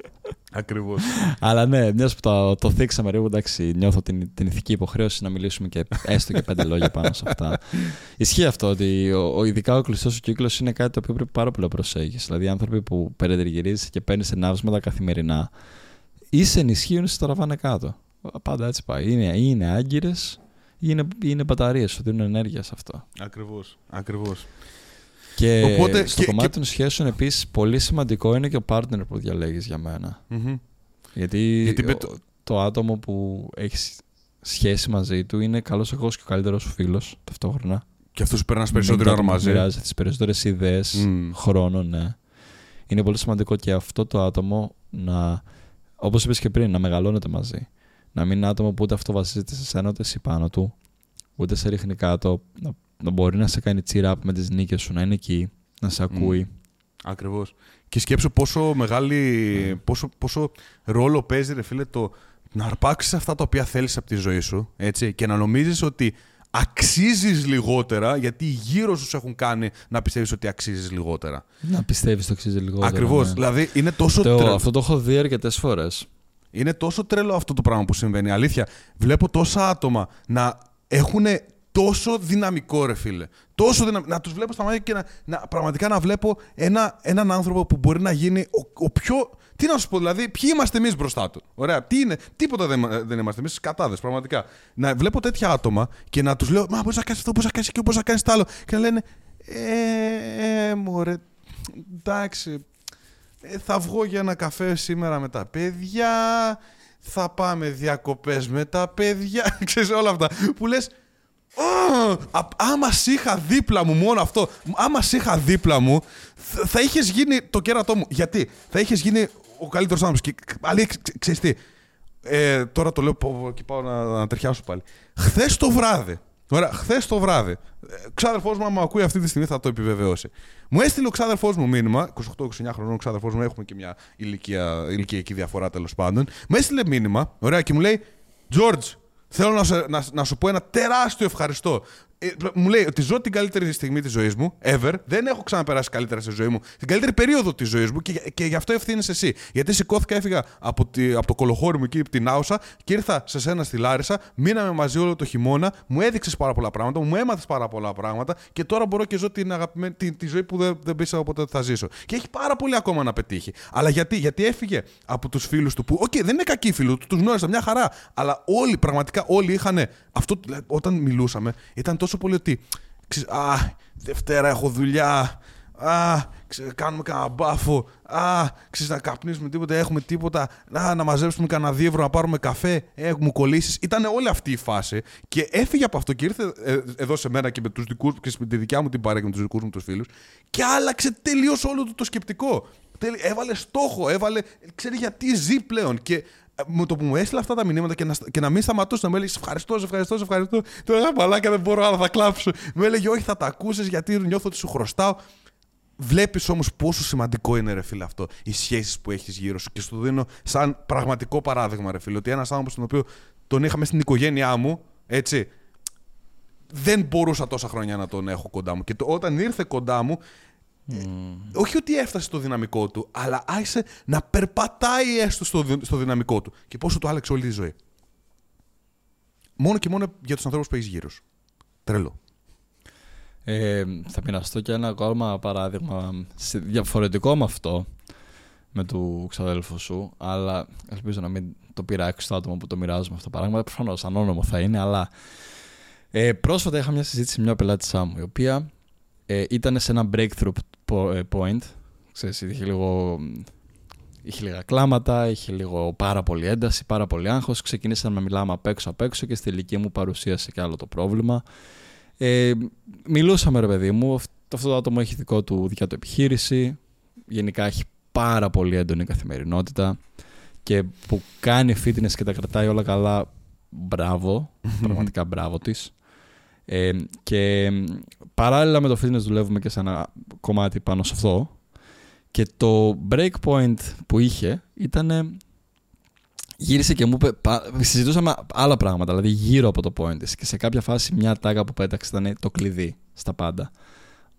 Ακριβώς. *laughs* Αλλά ναι, μιας που το, το θίξαμε λίγο, εντάξει, νιώθω την, την ηθική υποχρέωση να μιλήσουμε και έστω και πέντε λόγια πάνω σε αυτά. *laughs* Ισχύει αυτό ότι ο, ο, ειδικά ο κλειστός σου κύκλος είναι κάτι το οποίο πρέπει πάρα πολύ να προσέχεις. Δηλαδή, οι άνθρωποι που περιτριγυρίζει και παίρνεις ενάψματα καθημερινά ή σε ενισχύουν ή σε τραβάνε κάτω. Πάντα έτσι πάει. Είναι, ή είναι άγκυρες ή είναι, είναι μπαταρίες, σου δίνουν ενέργεια σε αυτό. Ακριβώς. Ακριβώς. Και Οπότε, στο και- κομμάτι και- των σχέσεων επίσης πολύ σημαντικό είναι και ο partner που διαλέγεις για μένα. Μμμ. Γιατί, Γιατί με ο- το- το... άτομο που έχεις σχέση μαζί του είναι καλός εγώ και ο καλύτερος σου φίλος ταυτόχρονα. Και αυτούς περνάς περισσότερο ώρα μαζί. Μοιράζεις τις περισσότερες ιδέες, Μμ. χρόνο, ναι. Είναι πολύ σημαντικό και αυτό το άτομο να, όπως είπες και πριν, να μεγαλώνετε μαζί. Να μην είναι άτομο που ούτε αυτό βασίζεται σε σένα, ούτε εσύ πάνω του, ούτε σε ρίχνει κάτω. Να, να μπορεί να σε κάνει cheer up με τις νίκες σου, να είναι εκεί, να σε ακούει. Ακριβώς. Και σκέψου πόσο μεγάλη, πόσο, πόσο ρόλο παίζει ρε φίλε το να αρπάξεις αυτά τα οποία θέλεις από τη ζωή σου έτσι, και να νομίζεις ότι αξίζεις λιγότερα γιατί γύρω σου σε έχουν κάνει να πιστεύεις ότι αξίζεις λιγότερα. Να πιστεύεις το αξίζει λιγότερο. Ακριβώς. ναι. Δηλαδή είναι τόσο, Το, τρε- αυτό το έχω δει αρκετές φορές. είναι τόσο τρελό αυτό το πράγμα που συμβαίνει. Αλήθεια, βλέπω τόσα άτομα να έχουν τόσο δυναμικό ρε φίλε. Τόσο δυναμ... Να τους βλέπω στα μάτια και να, να, πραγματικά να βλέπω ένα, έναν άνθρωπο που μπορεί να γίνει ο, ο πιο... Τι να σου πω, δηλαδή, ποιοι είμαστε εμείς μπροστά του. Ωραία, τι είναι, τίποτα δεν, δεν είμαστε εμείς, κατάδες, πραγματικά. Να βλέπω τέτοια άτομα και να τους λέω, Μα μπορεί να κάνεις αυτό, μπορεί να κάνεις και μπορεί να κάνεις το άλλο. Και να λένε, Ε, ε μωρέ, εντάξει, ε, θα βγω για ένα καφέ σήμερα με τα παιδιά, θα πάμε διακοπές με τα παιδιά, *laughs* ξέρεις όλα αυτά που λες «Ω, α- άμα σ' είχα δίπλα μου μόνο αυτό, άμα σ' είχα δίπλα μου θ- θα είχες γίνει το κέρατό μου. Γιατί; Θα είχες γίνει ο καλύτερος άνθρωπος και αλήθεια, ξε- ξέρεις τι, ε, τώρα το λέω πω- πω- και πάω να, να ταιριάσω πάλι. Χθες το βράδυ, Ωραία, χθες το βράδυ. Ε, Ξάδερφός μου, άμα ακούει αυτή τη στιγμή, θα το επιβεβαιώσει. Μου έστειλε ο ξάδερφός μου μήνυμα, 28-29 χρονών ξάδερφός μου, έχουμε και μια ηλικία, ηλικιακή διαφορά τέλος πάντων. Μου έστειλε μήνυμα, ωραία, και μου λέει, George, θέλω να, σε- να, να σου πω ένα τεράστιο ευχαριστώ. Ε, μου λέει ότι ζω την καλύτερη στιγμή της ζωής μου, ever. Δεν έχω ξαναπεράσει καλύτερα στη ζωή μου. Την καλύτερη περίοδο της ζωής μου και, και γι' αυτό ευθύνεσαι εσύ. Γιατί σηκώθηκα, έφυγα από, τη, από το κολοχώρι μου εκεί, από την Νάουσα και ήρθα σε σένα στη Λάρισα. Μείναμε μαζί όλο το χειμώνα. Μου έδειξες πάρα πολλά πράγματα, μου έμαθες πάρα πολλά πράγματα και τώρα μπορώ και ζω την, αγαπημένη, τη, τη ζωή που δεν, δεν πίστευα ποτέ ότι θα ζήσω. Και έχει πάρα πολύ ακόμα να πετύχει. Αλλά γιατί, γιατί έφυγε από τους φίλους του που, οκ, δεν είναι κακοί φίλοι τους, τους γνώρισα μια χαρά. Αλλά όλοι, πραγματικά όλοι είχαν αυτό, δηλαδή, όταν μιλούσαμε, ήταν τόσο πολύ ότι. ξέρεις, Α, Δευτέρα έχω δουλειά. Α, ξέρεις, κάνουμε κανένα μπάφο. Α, ξέρεις, να καπνίσουμε τίποτα, έχουμε τίποτα. Α, να μαζέψουμε κανένα δύο ευρώ, να πάρουμε καφέ. Ε, μου κολλήσεις. Ήταν όλη αυτή η φάση. Και έφυγε από αυτό και ήρθε ε, εδώ σε μένα και με τους δικούς και με τη δικιά μου την παρέα και με τους δικούς μου τους φίλους. Και άλλαξε τελείως όλο του το σκεπτικό. Τέλει- Έβαλε στόχο, έβαλε. ξέρει γιατί ζει πλέον. Και ε, με το που μου έστειλε αυτά τα μηνύματα και να, και να μην σταματούσε να μου έλεγε Σε ευχαριστώ, σε ευχαριστώ, σε ευχαριστώ. Του έλεγα Μαλάκα δεν μπορώ, αλλά θα κλάψω. Μου έλεγε Όχι, θα τα ακούσεις γιατί νιώθω ότι σου χρωστάω. Βλέπεις όμως πόσο σημαντικό είναι, ρε φίλε, αυτό. Οι σχέσεις που έχεις γύρω σου. Και σου το δίνω σαν πραγματικό παράδειγμα, ρε φίλε. Ότι ένας άνθρωπος τον οποίο τον είχαμε στην οικογένειά μου, έτσι. Δεν μπορούσα τόσα χρόνια να τον έχω κοντά μου. Και το, όταν ήρθε κοντά μου, όχι ότι έφτασε στο δυναμικό του, αλλά άρχισε να περπατάει έστω στο, δυ- στο δυναμικό του. Και πόσο το άλλαξε όλη τη ζωή. Μόνο και μόνο για τους ανθρώπους που έχεις γύρω σου. Τρελό. Ε, θα πειραστώ και ένα ακόμα παράδειγμα σε- διαφορετικό με αυτό με του ξαδέλφου σου, αλλά ελπίζω να μην το πειράξει το άτομο που το μοιράζομαι αυτό το πράγμα. Προφανώς ανώνυμο θα είναι, αλλά ε, πρόσφατα είχα μια συζήτηση με μια πελάτησά μου, η οποία ε, ήταν σε ένα breakthrough po- ε, point. Ξέρεις, είχε λίγο. Είχε λίγα κλάματα, είχε λίγο πάρα πολύ ένταση, πάρα πολύ άγχος. Ξεκινήσαμε να μιλάμε απ' έξω απ' έξω και στη τελική μου παρουσίασε και άλλο το πρόβλημα. Ε, μιλούσαμε, ρε παιδί μου, αυτό το άτομο έχει δικό του, δικιά του επιχείρηση. Γενικά έχει πάρα πολύ έντονη καθημερινότητα και που κάνει fitness και τα κρατάει όλα καλά, μπράβο, *laughs* πραγματικά μπράβο της. Ε, και παράλληλα με το fitness δουλεύουμε και σε ένα κομμάτι πάνω σε αυτό και το breakpoint που είχε ήταν γύρισε και μου είπε. Συζητούσαμε άλλα πράγματα, δηλαδή γύρω από το point Και σε κάποια φάση μια τάγα που πέταξε ήταν το κλειδί στα πάντα.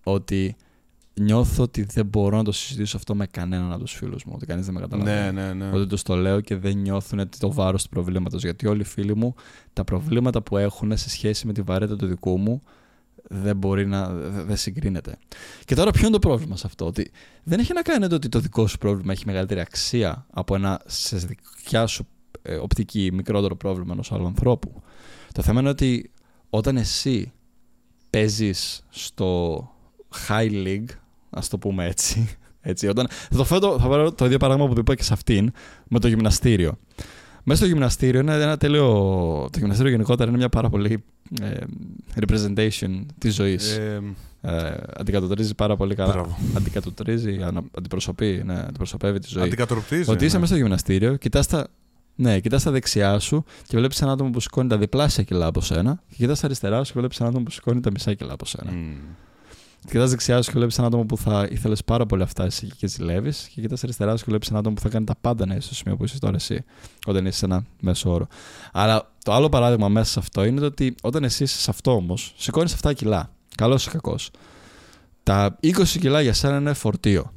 Ότι νιώθω ότι δεν μπορώ να το συζητήσω αυτό με κανέναν από τους φίλους μου. Ότι κανείς δεν με καταλαβαίνει. Ναι, ναι, ναι. Ότι τους το λέω και δεν νιώθουν το βάρος του προβλήματος. Γιατί όλοι οι φίλοι μου τα προβλήματα που έχουν σε σχέση με τη βαρέτητα του δικού μου δεν μπορεί να. δεν συγκρίνεται. Και τώρα ποιο είναι το πρόβλημα σε αυτό, ότι δεν έχει να κάνει ότι το δικό σου πρόβλημα έχει μεγαλύτερη αξία από ένα σε δικιά σου ε, οπτική μικρότερο πρόβλημα ενός άλλου ανθρώπου. Το θέμα είναι ότι όταν εσύ παίζεις στο high league, ας το πούμε έτσι. έτσι όταν, θα, το, θα πάρω το ίδιο παράδειγμα που είπα και σε αυτήν με το γυμναστήριο. Μέσα στο γυμναστήριο είναι ένα τέλειο. Το γυμναστήριο γενικότερα είναι μια πάρα πολύ ε, representation της ζωής. Ε, ε, αντικατοπτρίζει πάρα πολύ καλά. Μπράβο. Αντικατοπτρίζει, αντιπροσωπεί, ναι, αντιπροσωπεύει τη ζωή. Αντικατοπτρίζει. Ότι είσαι ναι. μέσα στο γυμναστήριο, κοιτάς τα, ναι, κοιτάς στα δεξιά σου και βλέπεις ένα άτομο που σηκώνει τα διπλάσια κιλά από σένα. Και κοιτάς στα αριστερά σου και βλέπεις ένα άτομο που σηκώνει τα μισά κιλά από σένα. Mm. Κοιτάς δεξιά σου και βλέπεις ένα άτομο που θα ήθελες πάρα πολύ αυτά εσύ και ζηλεύεις. Και κοιτάς αριστερά σου και βλέπεις ένα άτομο που θα κάνει τα πάντα να είσαι στο σημείο που είσαι τώρα εσύ, όταν είσαι σε ένα μέσο όρο. Αλλά το άλλο παράδειγμα μέσα σε αυτό είναι το ότι όταν εσύ είσαι σε αυτό όμως, σηκώνεις αυτά κιλά. Καλός ή κακός. Τα 20 κιλά για σένα είναι φορτίο.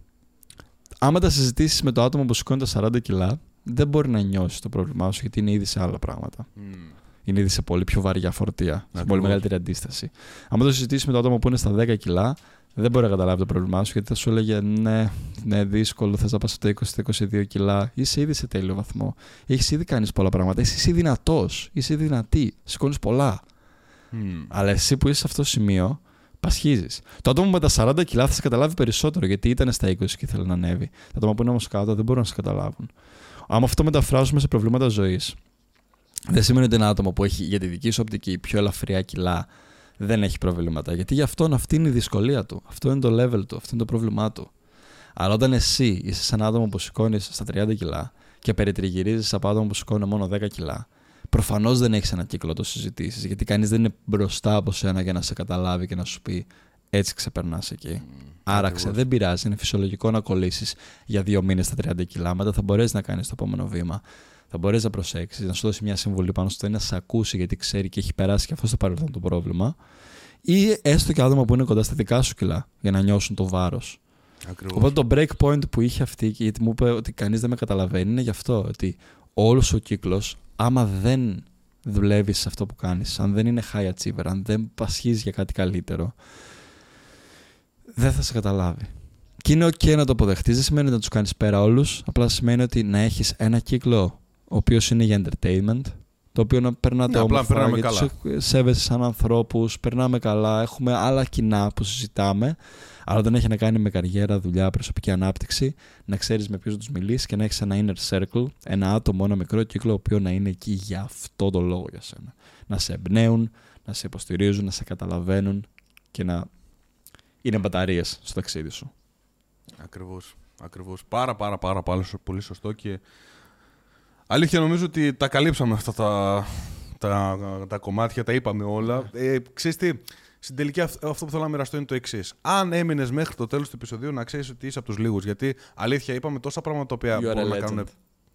Άμα τα συζητήσεις με το άτομο που σηκώνει τα 40 κιλά, δεν μπορεί να νιώσεις το πρόβλημά σου γιατί είναι ήδη σε άλλα πράγματα. Mm. Είναι ήδη σε πολύ πιο βαριά φορτία, σε πολύ μεγαλύτερη αντίσταση. Αν το συζητήσει με το άτομο που είναι στα 10 κιλά, δεν μπορεί να καταλάβει το πρόβλημά σου γιατί θα σου έλεγε ναι, ναι, δύσκολο, θες να πας από τα 20-22 κιλά. Είσαι ήδη σε τέλειο βαθμό. Έχεις ήδη κάνεις πολλά πράγματα. Είσαι ήδη δυνατός. Είσαι ήδη δυνατή. Σηκώνεις πολλά. Mm. Αλλά εσύ που είσαι σε αυτό το σημείο, πασχίζεις. Το άτομο με τα 40 κιλά θα σε καταλάβει περισσότερο γιατί ήταν στα 20 και ήθελε να ανέβει. Τα άτομα που είναι όμως κάτω δεν μπορούν να σε καταλάβουν. Άμα αυτό μεταφράζουμε σε προβλήματα ζωής, δεν σημαίνει ότι ένα άτομο που έχει για τη δική σου οπτική πιο ελαφριά κιλά δεν έχει προβλήματα. Γιατί για αυτόν αυτή είναι η δυσκολία του. Αυτό είναι το level του, αυτό είναι το πρόβλημά του. Αλλά όταν εσύ είσαι σαν άτομο που σηκώνεις στα 30 κιλά και περιτριγυρίζεις από άτομο που σηκώνει μόνο 10 κιλά, προφανώς δεν έχεις ένα κύκλο το συζητήσεις. Γιατί κανείς δεν είναι μπροστά από σένα για να σε καταλάβει και να σου πει έτσι ξεπερνάς εκεί. Mm, Άραξε, δεν πειράζει. Είναι φυσιολογικό να κολλήσεις για δύο μήνες στα 30 κιλά. Μετά θα μπορέσεις να κάνεις το επόμενο βήμα θα μπορέσει να προσέξεις, να σου δώσει μια συμβουλή πάνω στο να σε ακούσει γιατί ξέρει και έχει περάσει και αυτό στο παρελθόν το πρόβλημα. Ή έστω και άτομα που είναι κοντά στα δικά σου κιλά για να νιώσουν το βάρος. Οπότε το break point που είχε αυτή, γιατί μου είπε ότι κανείς δεν με καταλαβαίνει, είναι γι' αυτό. Ότι όλος ο κύκλος, άμα δεν δουλεύεις σε αυτό που κάνεις, αν δεν είναι high achiever, αν δεν πασχίζεις για κάτι καλύτερο, δεν θα σε καταλάβει. Και είναι OK να το αποδεχτείς, δεν σημαίνει να τους κάνεις πέρα όλους. Απλά σημαίνει ότι να έχεις ένα κύκλο ο οποίος είναι για entertainment, το οποίο να περνάτε ναι, όμορφα, απλά γιατί καλά. σέβεσαι σαν ανθρώπους, περνάμε καλά, έχουμε άλλα κοινά που συζητάμε, αλλά δεν έχει να κάνει με καριέρα, δουλειά, προσωπική ανάπτυξη, να ξέρεις με ποιους τους μιλήσεις και να έχεις ένα inner circle, ένα άτομο, ένα μικρό κύκλο, ο οποίος να είναι εκεί για αυτό το λόγο για σένα. Να σε εμπνέουν, να σε υποστηρίζουν, να σε καταλαβαίνουν και να είναι μπαταρίες στο ταξίδι σου. Ακριβώς. Ακριβώς. Πάρα πάρα πάρα πολύ σωστό και Αλήθεια νομίζω ότι τα καλύψαμε αυτά τα, τα, τα κομμάτια, τα είπαμε όλα. Ε, ξέρεις τι, στην τελική αυτό που θέλω να μοιραστώ είναι το εξής. Αν έμεινες μέχρι το τέλος του επεισοδίου, να ξέρεις ότι είσαι από τους λίγους. Γιατί αλήθεια είπαμε τόσα πράγματα τα οποία μπορούν να κάνουν.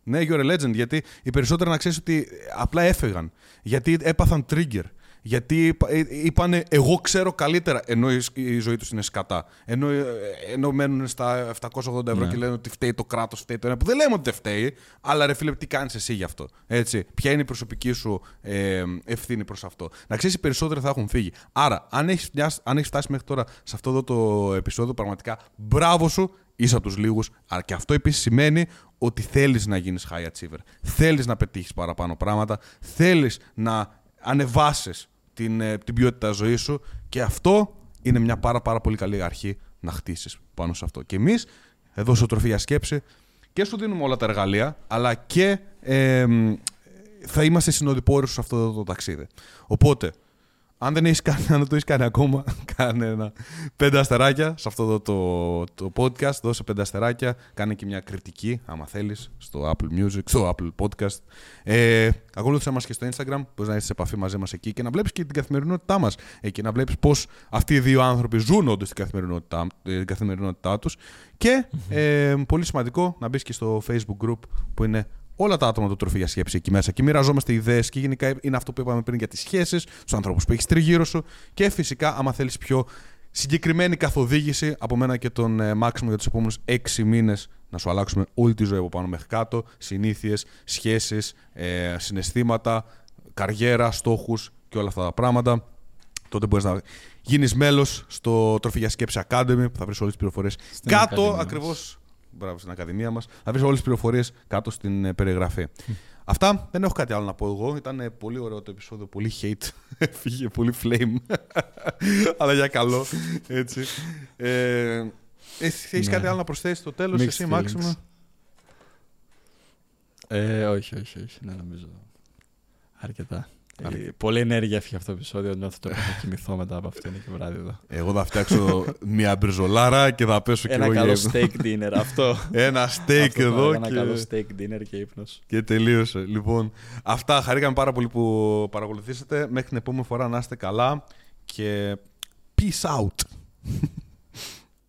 Ναι, you're a legend. Γιατί οι περισσότεροι να ξέρεις ότι απλά έφεγαν. Γιατί έπαθαν trigger. Γιατί ε, είπανε εγώ ξέρω καλύτερα, ενώ η ζωή τους είναι σκατά. Ενώ, ε, ενώ μένουν στα 780 ευρώ ναι. και λένε ότι φταίει το κράτος, φταίει το ένα. Που δεν λέμε ότι δεν φταίει, αλλά ρε φίλε, τι κάνεις εσύ γι' αυτό. Έτσι. Ποια είναι η προσωπική σου ε, ευθύνη προς αυτό. Να ξέρεις, οι περισσότεροι θα έχουν φύγει. Άρα, αν έχεις έχεις φτάσει μέχρι τώρα σε αυτό εδώ το επεισόδιο, πραγματικά μπράβο σου, είσαι από τους λίγους. Αλλά και αυτό επίσης σημαίνει ότι θέλεις να γίνεις high achiever. Θέλεις να πετύχεις παραπάνω πράγματα. Θέλεις να ανεβάσεις την, ε, την ποιότητα ζωής σου και αυτό είναι μια πάρα, πάρα πολύ καλή αρχή να χτίσεις πάνω σε αυτό. Και εμείς, εδώ στο Τροφή για Σκέψη, και σου δίνουμε όλα τα εργαλεία, αλλά και ε, θα είμαστε συνοδοιπόροι σε αυτό το ταξίδι. Οπότε, αν δεν, έχεις κάνει, αν δεν το έχεις κάνει ακόμα, *laughs* κάνε ένα πέντε αστεράκια σε αυτό το, το, το podcast. Δώσε πέντε αστεράκια. Κάνε και μια κριτική, άμα θέλεις, στο Apple Music, στο Apple Podcast. Ε, ακολούθησε μας και στο Instagram. Μπορείς να είσαι σε επαφή μαζί μας εκεί και να βλέπεις και την καθημερινότητά μας. Εκεί να βλέπεις πώς αυτοί οι δύο άνθρωποι ζουν όντως την καθημερινότητά, την καθημερινότητά τους. Και ε, πολύ σημαντικό να μπεις και στο Facebook group που είναι όλα τα άτομα του τροφή για σκέψη εκεί μέσα. Και μοιραζόμαστε ιδέες και γενικά είναι αυτό που είπαμε πριν για τις σχέσεις, τους ανθρώπους που έχεις τριγύρω σου. Και φυσικά, άμα θέλεις πιο συγκεκριμένη καθοδήγηση από μένα και τον ε, Μάξιμο για τους επόμενους έξι μήνες να σου αλλάξουμε όλη τη ζωή από πάνω μέχρι κάτω. Συνήθειες, σχέσεις, ε, συναισθήματα, καριέρα, στόχους και όλα αυτά τα πράγματα. Τότε μπορείς να γίνεις μέλος στο Τροφή για Σκέψη Academy που θα βρεις όλες τις πληροφορίες κάτω ακριβώς μπράβο στην Ακαδημία μας. Θα βρεις όλες τις πληροφορίες κάτω στην ε, περιγραφή. Αυτά. Δεν έχω κάτι άλλο να πω εγώ. Ήταν ε, πολύ ωραίο το επεισόδιο. Πολύ hate. *laughs* Φύγε πολύ flame. *laughs* Αλλά για καλό. Έτσι. Ε, Έχεις ναι. κάτι άλλο να προσθέσεις στο τέλος, εσύ, Μάξιμο. Ε, όχι, όχι, όχι. Ναι, νομίζω. Αρκετά. Ε, πολλή ενέργεια έφυγε αυτό το επεισόδιο. Νιώθω το θα κοιμηθώ μετά από αυτό. Είναι και βράδυ εδώ. Εγώ θα φτιάξω μια μπριζολάρα και θα πέσω και εγώ. Ένα καλό steak dinner. Αυτό. *laughs* ένα steak εδώ. Ένα καλό steak dinner και ύπνος. Και τελείωσε. Λοιπόν, αυτά. Χαρήκαμε πάρα πολύ που παρακολουθήσατε. Μέχρι την επόμενη φορά να είστε καλά και peace out.